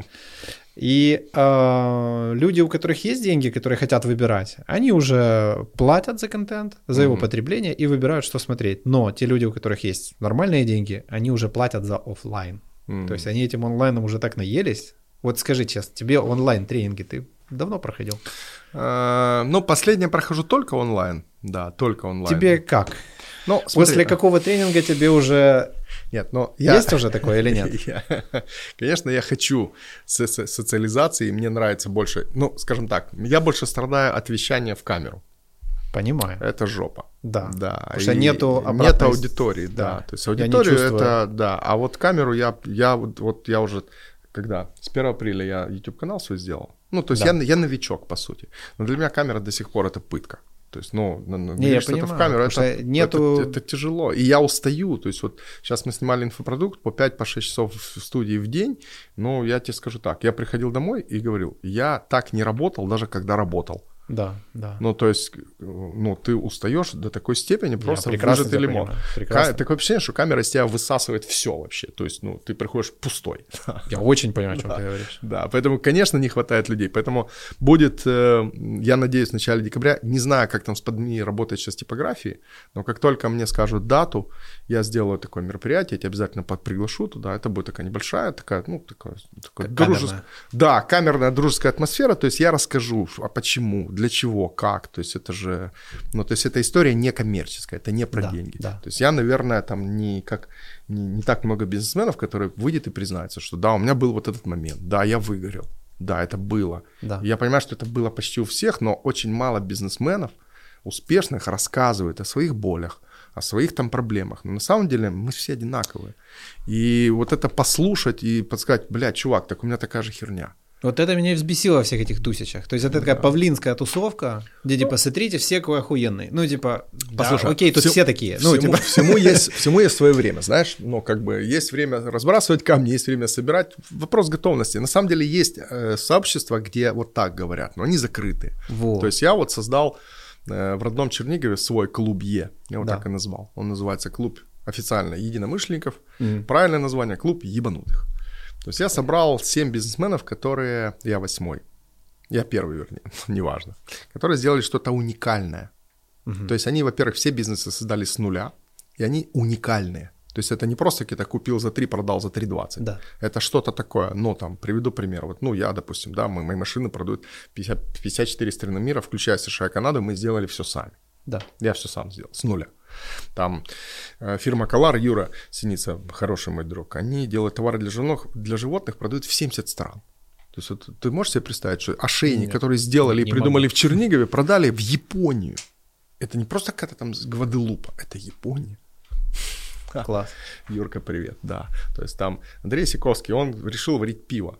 [SPEAKER 2] И э, люди, у которых есть деньги, которые хотят выбирать, они уже платят за контент, за его
[SPEAKER 1] Мгм.
[SPEAKER 2] потребление и выбирают, что смотреть. Но те люди, у которых есть нормальные деньги, они уже платят за оффлайн.
[SPEAKER 1] М.
[SPEAKER 2] То есть они этим онлайном уже так наелись. Вот скажи честно, тебе онлайн-тренинги ты давно проходил?
[SPEAKER 1] Э, Ну, последнее прохожу только онлайн. Да, только онлайн.
[SPEAKER 2] Тебе как?
[SPEAKER 1] Ну,
[SPEAKER 2] После
[SPEAKER 1] смотри,
[SPEAKER 2] какого тренинга тебе уже
[SPEAKER 1] Нет, но я...
[SPEAKER 2] есть уже такое или нет?
[SPEAKER 1] Я- Конечно, я хочу со- со- социализации, и мне нравится больше, ну, скажем так, я больше страдаю от вещания в камеру.
[SPEAKER 2] Понимаю.
[SPEAKER 1] Это жопа.
[SPEAKER 2] Да.
[SPEAKER 1] Да.
[SPEAKER 2] Потому что нету
[SPEAKER 1] Нет
[SPEAKER 2] обратной с-
[SPEAKER 1] аудитории, да.
[SPEAKER 2] да.
[SPEAKER 1] То есть аудиторию это, да. А вот камеру я, я вот, вот я уже, когда? С 1 апреля я YouTube канал свой сделал. Ну, то есть
[SPEAKER 2] Да.
[SPEAKER 1] я, я новичок, по сути. Но для меня камера до сих пор это пытка. То есть, ну,
[SPEAKER 2] Не, я
[SPEAKER 1] говоришь что-то в
[SPEAKER 2] понимаю,
[SPEAKER 1] камеру, это,
[SPEAKER 2] нету-
[SPEAKER 1] это, это тяжело. И я устаю. То есть вот сейчас мы снимали инфопродукт по 5-6 часов в студии в день. Но я тебе скажу так, я приходил домой и говорил, я так не работал, даже когда работал.
[SPEAKER 2] Да, да.
[SPEAKER 1] Ну, то есть, ну, ты устаешь до такой степени, просто
[SPEAKER 2] прекрасно
[SPEAKER 1] выжатый лимон.
[SPEAKER 2] прекрасно.
[SPEAKER 1] Такое ощущение, что камера из тебя высасывает все вообще. То есть, ну, ты приходишь пустой.
[SPEAKER 2] Я очень понимаю, о чем
[SPEAKER 1] Да.
[SPEAKER 2] ты говоришь.
[SPEAKER 1] Да, поэтому, конечно, не хватает людей. Поэтому будет, э, я надеюсь, в начале декабря, не знаю, как там с подми работает сейчас типографии, но как только мне скажут дату, я сделаю такое мероприятие, я тебя обязательно приглашу туда. Это будет такая небольшая, такая, ну, такая, такая дружеская. Да, камерная дружеская атмосфера. То есть я расскажу, а почему, для чего, как. То есть это же, ну, то есть эта история не коммерческая, это не про
[SPEAKER 2] Да,
[SPEAKER 1] деньги.
[SPEAKER 2] да.
[SPEAKER 1] То есть я, наверное, там не как не, не так много бизнесменов, которые выйдет и признается, что да, у меня был вот этот момент, да, я выгорел, да, это было.
[SPEAKER 2] Да.
[SPEAKER 1] Я понимаю, что это было почти у всех, но очень мало бизнесменов успешных рассказывают о своих болях, о своих там проблемах. Но на самом деле мы все одинаковые. И вот это послушать и подсказать, блядь, чувак, так у меня такая же херня.
[SPEAKER 2] Вот это меня и взбесило во всех этих тусичах. То есть это такая павлинская тусовка, где типа смотрите, все какой охуенный. Ну типа, да,
[SPEAKER 1] Послушай,
[SPEAKER 2] окей, тут
[SPEAKER 1] всё-
[SPEAKER 2] все такие. Ну
[SPEAKER 1] всему,
[SPEAKER 2] типа,
[SPEAKER 1] всему, есть, всему есть свое время, знаешь, ну, как бы есть время разбрасывать камни, есть время собирать. Вопрос готовности. На самом деле есть э, сообщества, где вот так говорят, но они закрыты.
[SPEAKER 2] вот.
[SPEAKER 1] То есть я вот создал э, в родном Чернигове свой клуб Е, я его
[SPEAKER 2] Да.
[SPEAKER 1] так и назвал. Он называется клуб официально единомышленников,
[SPEAKER 2] Мгм.
[SPEAKER 1] правильное название клуб ебанутых. То есть я собрал 7 бизнесменов, которые, я восьмой, я первый, вернее, неважно, которые сделали что-то уникальное.
[SPEAKER 2] Мгм.
[SPEAKER 1] То есть они, во-первых, все бизнесы создали с нуля, и они уникальные. То есть это не просто какие-то купил за 3, продал за 3,20.
[SPEAKER 2] Да.
[SPEAKER 1] Это что-то такое. Ну, там, приведу пример. Вот, ну, я, допустим, да, мы, мои машины продают 50, 54 страны мира, включая США и Канаду, мы сделали все сами.
[SPEAKER 2] Да.
[SPEAKER 1] Я все сам сделал, с нуля. Там э, фирма Колар, Юра Синица, хороший мой друг, они делают товары для, женох, для животных, продают в 70 стран. То есть вот ты можешь себе представить, что ошейник,
[SPEAKER 2] Нет,
[SPEAKER 1] который сделали и придумали
[SPEAKER 2] могу.
[SPEAKER 1] в Чернигове, продали в Японию. Это не просто какая-то там Гваделупа, это Япония.
[SPEAKER 2] Класс.
[SPEAKER 1] Юрка, привет, да. То есть там Андрей Сиковский, он решил варить пиво.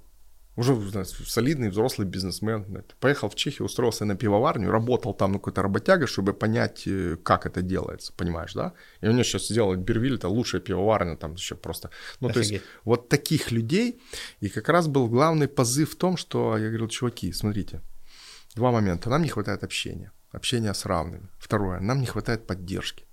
[SPEAKER 1] Уже знаешь, солидный взрослый бизнесмен. знаете, Поехал в Чехию, устроился на пивоварню, работал там на какой-то работяге, чтобы понять, э, как это делается, понимаешь, да? И у него сейчас сделали Бервиль, это лучшая пивоварня, там еще просто... Ну, то есть
[SPEAKER 2] Офигеть.
[SPEAKER 1] вот таких людей, и как раз был главный позыв в том, что я говорил, чуваки, смотрите, два момента. Нам не хватает общения, общения с равными. Второе, нам не хватает поддержки.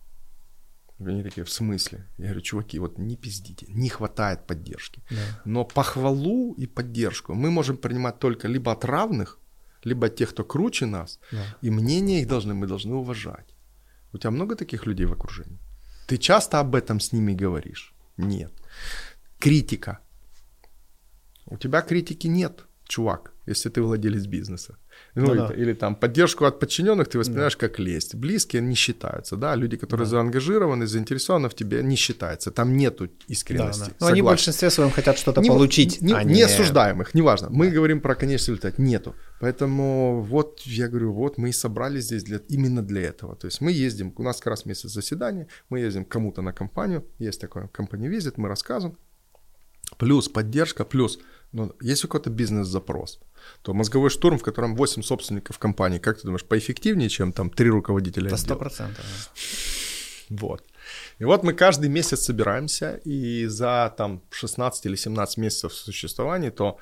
[SPEAKER 1] Они такие, в смысле? Я говорю, чуваки, вот не пиздите, не хватает поддержки.
[SPEAKER 2] Да.
[SPEAKER 1] Но похвалу и поддержку мы можем принимать только либо от равных, либо от тех, кто круче нас,
[SPEAKER 2] Да.
[SPEAKER 1] и мнение их должны, мы должны уважать. У тебя много таких людей в окружении? Ты часто об этом с ними говоришь? Нет. Критика. У тебя критики нет, чувак, если ты владелец бизнеса. Ну,
[SPEAKER 2] Ну
[SPEAKER 1] или,
[SPEAKER 2] да.
[SPEAKER 1] или там поддержку от подчиненных ты воспринимаешь как лесть. Близкие не считаются, да, люди, которые заангажированы, заинтересованы в тебе, не считаются. Там нету
[SPEAKER 2] Да,
[SPEAKER 1] искренности.
[SPEAKER 2] да. Но они в большинстве своем хотят что-то
[SPEAKER 1] Не-
[SPEAKER 2] получить,
[SPEAKER 1] Не,
[SPEAKER 2] а
[SPEAKER 1] не осуждаем их, неважно. Мы говорим про конечный результат. Нету. Поэтому вот я говорю, вот мы и собрались здесь для, именно для этого. То есть мы ездим, у нас как раз месяц заседания, мы ездим кому-то на компанию, есть такое компания визит, мы рассказываем. Плюс поддержка, плюс, ну, если у кого-то бизнес-запрос, то мозговой штурм, в котором 8 собственников компании, как ты думаешь, поэффективнее, чем там 3 руководителя
[SPEAKER 2] Это сто
[SPEAKER 1] отдела?
[SPEAKER 2] процентов.
[SPEAKER 1] Вот. И вот мы каждый месяц собираемся, и за там 16 или 17 месяцев существования, то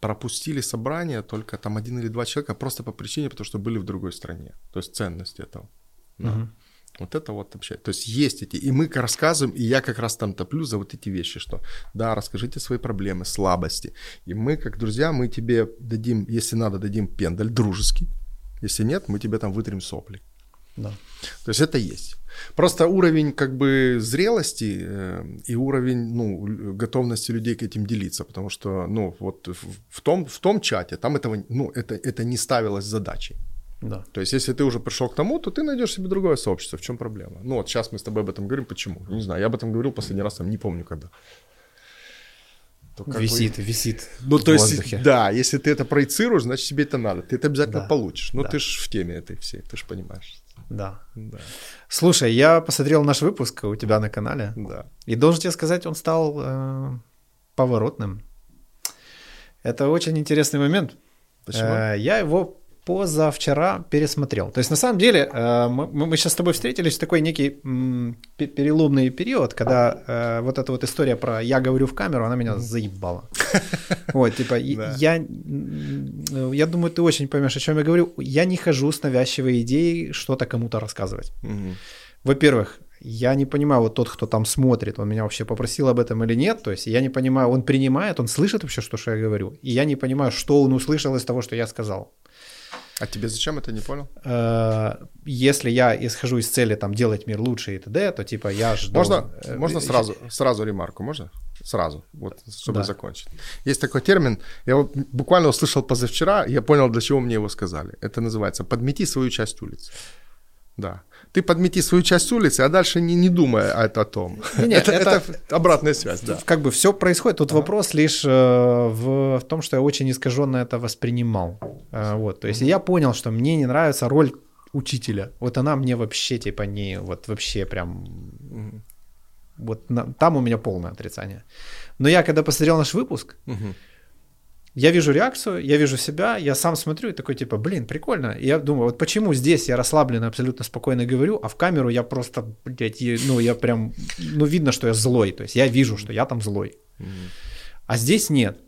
[SPEAKER 1] пропустили собрание только там один или два человека просто по причине, потому что были в другой стране. То есть ценность этого. Да.
[SPEAKER 2] Мгм.
[SPEAKER 1] Вот это вот вообще. То есть есть эти. И мы рассказываем, и я как раз там топлю за вот эти вещи, что да, расскажите свои проблемы, слабости. И мы, как друзья, мы тебе дадим, если надо, дадим пендаль дружеский. Если нет, мы тебе там вытрем сопли.
[SPEAKER 2] Да.
[SPEAKER 1] То есть это есть. Просто уровень как бы зрелости э, и уровень ну, готовности людей к этим делиться, потому что ну вот в, в том в том чате там этого ну это это не ставилось задачей.
[SPEAKER 2] Да.
[SPEAKER 1] То есть если ты уже пришел к тому, то ты найдешь себе другое сообщество. В чем проблема? Ну вот сейчас мы с тобой об этом говорим. Почему? Не знаю. Я об этом говорил последний раз, там не помню когда. То как бы-
[SPEAKER 2] Висит, висит
[SPEAKER 1] Ну, то есть, да, если ты это проецируешь, значит, тебе это надо. Ты это обязательно
[SPEAKER 2] Да.
[SPEAKER 1] получишь. Ну,
[SPEAKER 2] Да.
[SPEAKER 1] ты ж в теме этой всей, ты ж понимаешь.
[SPEAKER 2] Да.
[SPEAKER 1] Да.
[SPEAKER 2] Слушай, я посмотрел наш выпуск у тебя на канале,
[SPEAKER 1] Да.
[SPEAKER 2] и должен тебе сказать, он стал э, поворотным. Это очень интересный момент.
[SPEAKER 1] Почему?
[SPEAKER 2] Э, я его позавчера пересмотрел. То есть, на самом деле, э, мы, мы сейчас с тобой встретились в такой некий переломный период, когда э, вот эта вот история про «я говорю в камеру», она меня заебала. Вот, типа, я, я думаю, ты очень поймешь, о чем я говорю. Я не хожу с навязчивой идеей что-то кому-то рассказывать. Во-первых, я не понимаю, вот тот, кто там смотрит, он меня вообще попросил об этом или нет. То есть я не понимаю, он принимает, он слышит вообще, что, что я говорю. И я не понимаю, что он услышал из того, что я сказал.
[SPEAKER 1] А тебе зачем это, не понял?
[SPEAKER 2] Э, Если я исхожу из цели там делать мир лучше и т.д., то типа я жду...
[SPEAKER 1] Можно,
[SPEAKER 2] э,
[SPEAKER 1] можно сразу, сразу ремарку, можно? Сразу, вот, чтобы
[SPEAKER 2] Да.
[SPEAKER 1] закончить. Есть такой термин, я вот буквально услышал позавчера, и я понял, для чего мне его сказали. Это называется «подмети свою часть улицы». Да. Ты подмети свою часть улицы, а дальше не, не думай о, о том.
[SPEAKER 2] Не-не,
[SPEAKER 1] это,
[SPEAKER 2] это-
[SPEAKER 1] это обратная связь, да.
[SPEAKER 2] Как бы все происходит. Тут вопрос лишь э, в, в том, что я очень искаженно это воспринимал. Э, вот, то есть я понял, что мне не нравится роль учителя. Вот она мне вообще типа не, вот вообще прям,
[SPEAKER 1] Мгм.
[SPEAKER 2] вот на- там у меня полное отрицание. Но я когда посмотрел наш выпуск,
[SPEAKER 1] Мгм.
[SPEAKER 2] Я вижу реакцию, я вижу себя, я сам смотрю и такой типа, блин, прикольно. И я думаю, вот почему здесь я расслабленно, абсолютно спокойно говорю, а в камеру я просто, блядь, ну я прям, ну видно, что я злой. То есть я вижу, что я там злой. А здесь нет.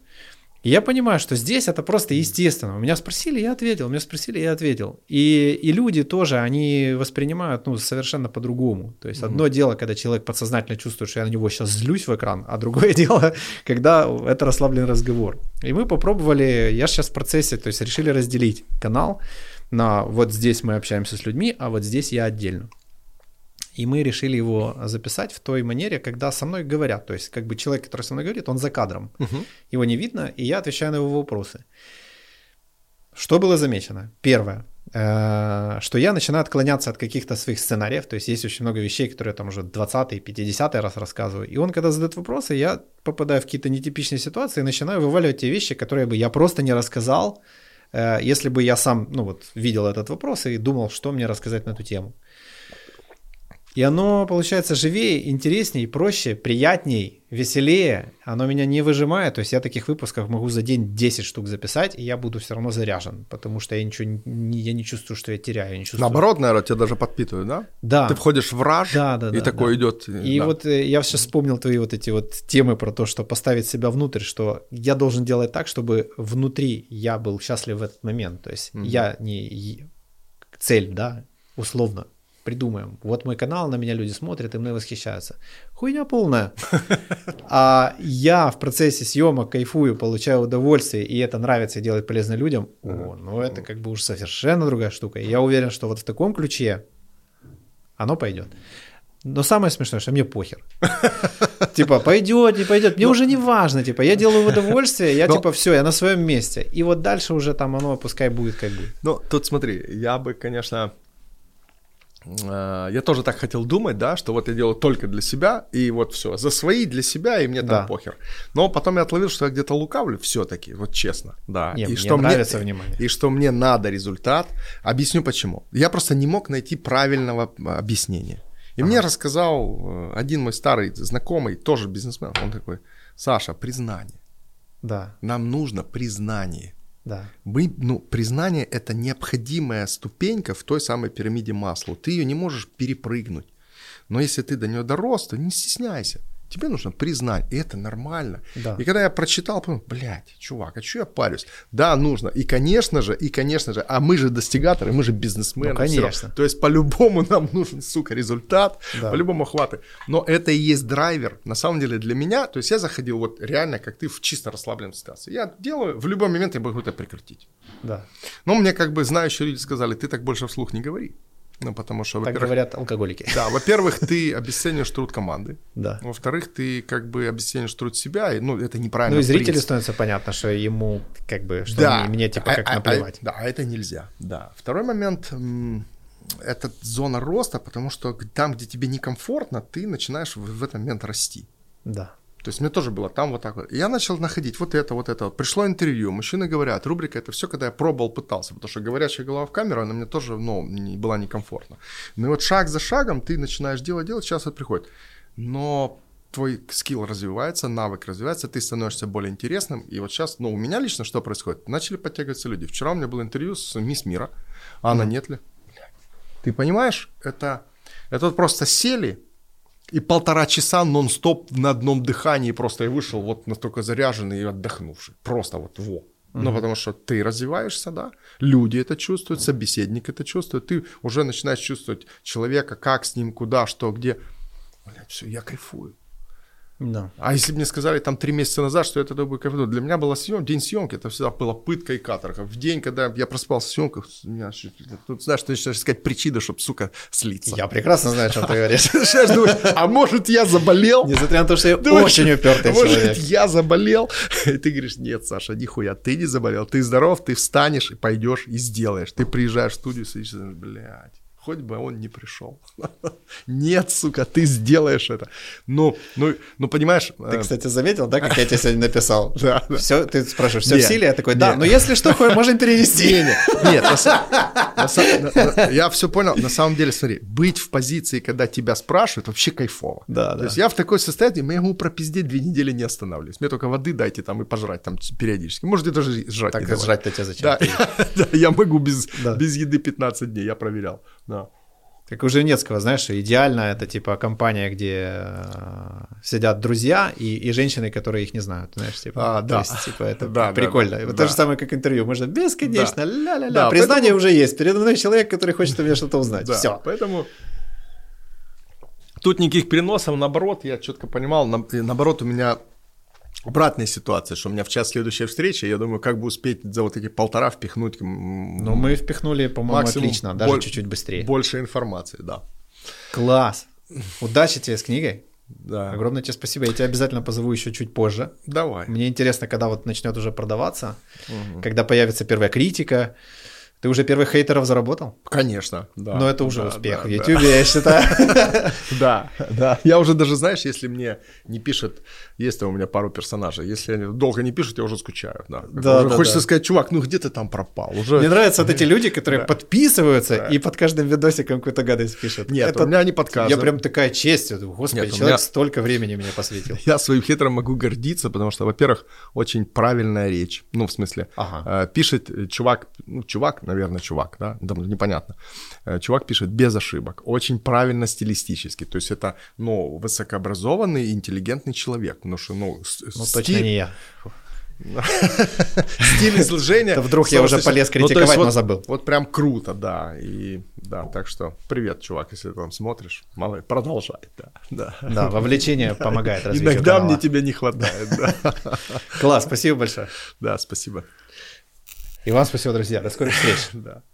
[SPEAKER 2] И я понимаю, что здесь это просто естественно. Меня спросили, я ответил. Меня спросили, я ответил. И, и люди тоже, они воспринимают ну, совершенно по-другому. То есть одно дело, когда человек подсознательно чувствует, что я на него сейчас злюсь в экран, а другое дело, когда это расслабленный разговор. И мы попробовали, я сейчас в процессе, то есть решили разделить канал на вот здесь мы общаемся с людьми, а вот здесь я отдельно. И мы решили его записать в той манере, когда со мной говорят. То есть, как бы человек, который со мной говорит, он за кадром.
[SPEAKER 1] Мгм.
[SPEAKER 2] Его не видно, и я отвечаю на его вопросы. Что было замечено? Первое, э, что я начинаю отклоняться от каких-то своих сценариев, то есть есть очень много вещей, которые я там уже 20-й, 50-й раз рассказываю, и он, когда задает вопросы, я попадаю в какие-то нетипичные ситуации и начинаю вываливать те вещи, которые бы я просто не рассказал, э, если бы я сам, ну вот, видел этот вопрос и думал, что мне рассказать на эту тему. И оно получается живее, интереснее, проще, приятней, веселее. Оно меня не выжимает. То есть я таких выпусков могу за день 10 штук записать, и я буду все равно заряжен, потому что я ничего не, я не чувствую, что я теряю. Я не чувствую.
[SPEAKER 1] Наоборот, наверное, тебя даже подпитывают, да?
[SPEAKER 2] Да.
[SPEAKER 1] Ты входишь в раж,
[SPEAKER 2] Да, да,
[SPEAKER 1] и
[SPEAKER 2] да,
[SPEAKER 1] такой
[SPEAKER 2] да.
[SPEAKER 1] идет.
[SPEAKER 2] И вот э, я сейчас вспомнил твои вот эти вот темы про то, что поставить себя внутрь, что я должен делать так, чтобы внутри я был счастлив в этот момент. То есть
[SPEAKER 1] Мгм.
[SPEAKER 2] я не цель, да, условно придумаем. Вот мой канал, на меня люди смотрят и мной восхищаются. Хуйня полная. А я в процессе съемок кайфую, получаю удовольствие, и это нравится и делает полезно людям. О, ну это как бы уже совершенно другая штука. И я уверен, что вот в таком ключе оно пойдет. Но самое смешное, что мне похер. Типа, пойдет, не пойдет. Мне уже не важно. Типа, я делаю удовольствие, я типа, все, я на своем месте. И вот дальше уже там оно пускай будет как будет.
[SPEAKER 1] Ну, тут смотри, я бы, конечно, я тоже так хотел думать, да, что вот я делаю только для себя, и вот все, за свои для себя, и мне там
[SPEAKER 2] Да.
[SPEAKER 1] похер. Но потом я отловил, что я где-то лукавлю все-таки, вот честно, да.
[SPEAKER 2] Не,
[SPEAKER 1] и
[SPEAKER 2] мне
[SPEAKER 1] что
[SPEAKER 2] нравится внимание.
[SPEAKER 1] И что мне надо результат. Объясню почему. Я просто не мог найти правильного а, объяснения. И мне рассказал э, один мой старый знакомый, тоже бизнесмен, он такой, Саша, признание.
[SPEAKER 2] Да,
[SPEAKER 1] Нам нужно признание.
[SPEAKER 2] Да.
[SPEAKER 1] Мы, ну, признание – это необходимая ступенька в той самой пирамиде масла. Ты ее не можешь перепрыгнуть. Но если ты до нее дорос, то не стесняйся. Тебе нужно признать, и это нормально.
[SPEAKER 2] Да.
[SPEAKER 1] И когда я прочитал, подумал, блядь, чувак, а что я парюсь? Да, нужно. И, конечно же, и, конечно же, а мы же достигаторы, мы же бизнесмены.
[SPEAKER 2] Ну, конечно.
[SPEAKER 1] То есть, по-любому нам нужен, сука, результат,
[SPEAKER 2] Да.
[SPEAKER 1] по-любому хваты. Но это и есть драйвер. На самом деле для меня, то есть я заходил вот реально, как ты, в чисто расслабленной ситуации. Я делаю, в любой момент я могу это прекратить.
[SPEAKER 2] Да.
[SPEAKER 1] Но мне как бы знающие люди сказали, ты так больше вслух не говори. Ну, потому что,
[SPEAKER 2] Так говорят алкоголики.
[SPEAKER 1] да, во-первых, ты обесцениваешь труд команды.
[SPEAKER 2] Да.
[SPEAKER 1] Во-вторых, ты как бы обесцениваешь труд себя, и, ну, это неправильно.
[SPEAKER 2] Ну и зрителю становится понятно, что ему как бы, что
[SPEAKER 1] Да.
[SPEAKER 2] мне, мне, типа
[SPEAKER 1] А-
[SPEAKER 2] как
[SPEAKER 1] а- а-
[SPEAKER 2] наплевать.
[SPEAKER 1] да, а это нельзя, да. Второй момент, это зона роста, потому что там, где тебе некомфортно, ты начинаешь в, в этот момент расти.
[SPEAKER 2] Да.
[SPEAKER 1] То есть мне тоже было там вот так вот. И я начал находить вот это, вот это. Пришло интервью, мужчины говорят, рубрика это все, когда я пробовал, пытался, потому что говорящая голова в камеру, она мне тоже, ну, не, была некомфортна. Ну и вот шаг за шагом ты начинаешь делать, делать, сейчас это приходит. Но твой скилл развивается, навык развивается, ты становишься более интересным. И вот сейчас, ну, у меня лично что происходит? Начали подтягиваться люди. Вчера у меня было интервью с мисс Мира, Анна Нетли. Ты понимаешь, это, это вот просто сели, и полтора часа нон-стоп на одном дыхании просто я вышел вот настолько заряженный и отдохнувший. Просто вот во. Ну, потому что ты развиваешься, да, люди это чувствуют, собеседник это чувствует, ты уже начинаешь чувствовать человека, как с ним, куда, что, где. Блядь, все, я кайфую.
[SPEAKER 2] Да.
[SPEAKER 1] А если бы мне сказали там три месяца назад, что тогда бы кайфанул, для меня была съем, день съемки, это всегда была пытка и каторга. В день, когда я проспал в съемках, меня, тут знаешь, ты начинаешь искать причины, чтобы, сука, слиться.
[SPEAKER 2] Я прекрасно знаю, о чем ты говоришь.
[SPEAKER 1] А может я заболел?
[SPEAKER 2] Несмотря на то, что я очень упертый
[SPEAKER 1] может,
[SPEAKER 2] человек.
[SPEAKER 1] я заболел? И ты говоришь, нет, Саша, нихуя, ты не заболел, ты здоров, ты встанешь и пойдешь и сделаешь. Ты приезжаешь в студию, думаешь, блядь, хоть бы он не пришел. Нет, сука, ты сделаешь это. Ну, ну, ну понимаешь...
[SPEAKER 2] Ты,
[SPEAKER 1] э,
[SPEAKER 2] кстати, заметил, да, как я тебе сегодня написал?
[SPEAKER 1] Да.
[SPEAKER 2] Все, ты спрашиваешь, все в силе? Я такой, да, ну если что, можем перевести.
[SPEAKER 1] Нет, я все понял. На самом деле, смотри, быть в позиции, когда тебя спрашивают, вообще кайфово.
[SPEAKER 2] Да,
[SPEAKER 1] То есть я в такой состоянии, я могу пропиздеть две недели не останавливаюсь. Мне только воды дайте там и пожрать там периодически. Можете даже жрать.
[SPEAKER 2] Так жрать-то тебе зачем?
[SPEAKER 1] Да, я могу без еды 15 дней, я проверял. Да.
[SPEAKER 2] Как у Женецкого, знаешь, идеально это типа компания, где э, сидят друзья и, и женщины, которые их не знают, знаешь, типа.
[SPEAKER 1] А, да.
[SPEAKER 2] есть, типа, это
[SPEAKER 1] Да, да,
[SPEAKER 2] прикольно.
[SPEAKER 1] да,
[SPEAKER 2] Вот
[SPEAKER 1] да.
[SPEAKER 2] То же самое, как интервью. Можно бесконечно, ля-ля-ля.
[SPEAKER 1] Да,
[SPEAKER 2] Признание
[SPEAKER 1] поэтому-
[SPEAKER 2] уже есть. Передо мной человек, который хочет у меня что-то узнать.
[SPEAKER 1] Да,
[SPEAKER 2] Все.
[SPEAKER 1] Поэтому тут никаких переносов, наоборот, я четко понимал, на- наоборот, у меня обратная ситуация, что у меня в час следующая встреча, я думаю, как бы успеть за вот эти полтора впихнуть
[SPEAKER 2] Но мы впихнули, по-моему, отлично, даже
[SPEAKER 1] боль-
[SPEAKER 2] чуть-чуть быстрее.
[SPEAKER 1] больше информации, да.
[SPEAKER 2] Класс. Удачи тебе с книгой.
[SPEAKER 1] Да.
[SPEAKER 2] Огромное тебе спасибо. Я тебя обязательно позову еще чуть позже.
[SPEAKER 1] Давай.
[SPEAKER 2] Мне интересно, когда вот начнет уже продаваться, когда появится первая критика. Ты уже первых хейтеров заработал?
[SPEAKER 1] Конечно, да.
[SPEAKER 2] Но это уже
[SPEAKER 1] Да,
[SPEAKER 2] успех
[SPEAKER 1] да,
[SPEAKER 2] в
[SPEAKER 1] да.
[SPEAKER 2] YouTube, я считаю.
[SPEAKER 1] Да, да. Я уже даже, знаешь, если мне не пишет, есть у меня пару персонажей, если они долго не пишут, я уже скучаю. Да,
[SPEAKER 2] Да,
[SPEAKER 1] Уже
[SPEAKER 2] да,
[SPEAKER 1] хочется
[SPEAKER 2] да.
[SPEAKER 1] сказать, чувак, ну где ты там пропал? Уже...
[SPEAKER 2] Мне нравятся вот эти люди, которые
[SPEAKER 1] Да.
[SPEAKER 2] подписываются
[SPEAKER 1] Да.
[SPEAKER 2] и под каждым видосиком какую-то гадость пишут.
[SPEAKER 1] Нет, у меня не подкаст.
[SPEAKER 2] Я прям такая честь. Господи, человек столько времени мне посвятил.
[SPEAKER 1] Я своим хитром могу гордиться, потому что, во-первых, очень правильная речь. Ну, в смысле, э, пишет чувак, ну, чувак, наверное, чувак, да, там непонятно. Э, Чувак пишет без ошибок, очень правильно стилистически. То есть это, ну, высокообразованный, интеллигентный человек. Потому что, ну, с-
[SPEAKER 2] Ну,
[SPEAKER 1] стиль-
[SPEAKER 2] точно не я.
[SPEAKER 1] стиль изложения.
[SPEAKER 2] Вдруг я уже полез
[SPEAKER 1] Ну,
[SPEAKER 2] критиковать, но забыл.
[SPEAKER 1] Вот прям круто, да. И да, так что привет, чувак, если ты там смотришь. Мало, продолжай, да. да.
[SPEAKER 2] Да, вовлечение помогает
[SPEAKER 1] Иногда мне тебя не хватает, да.
[SPEAKER 2] Класс, спасибо большое.
[SPEAKER 1] Да, спасибо.
[SPEAKER 2] И вам спасибо, друзья. До скорых встреч.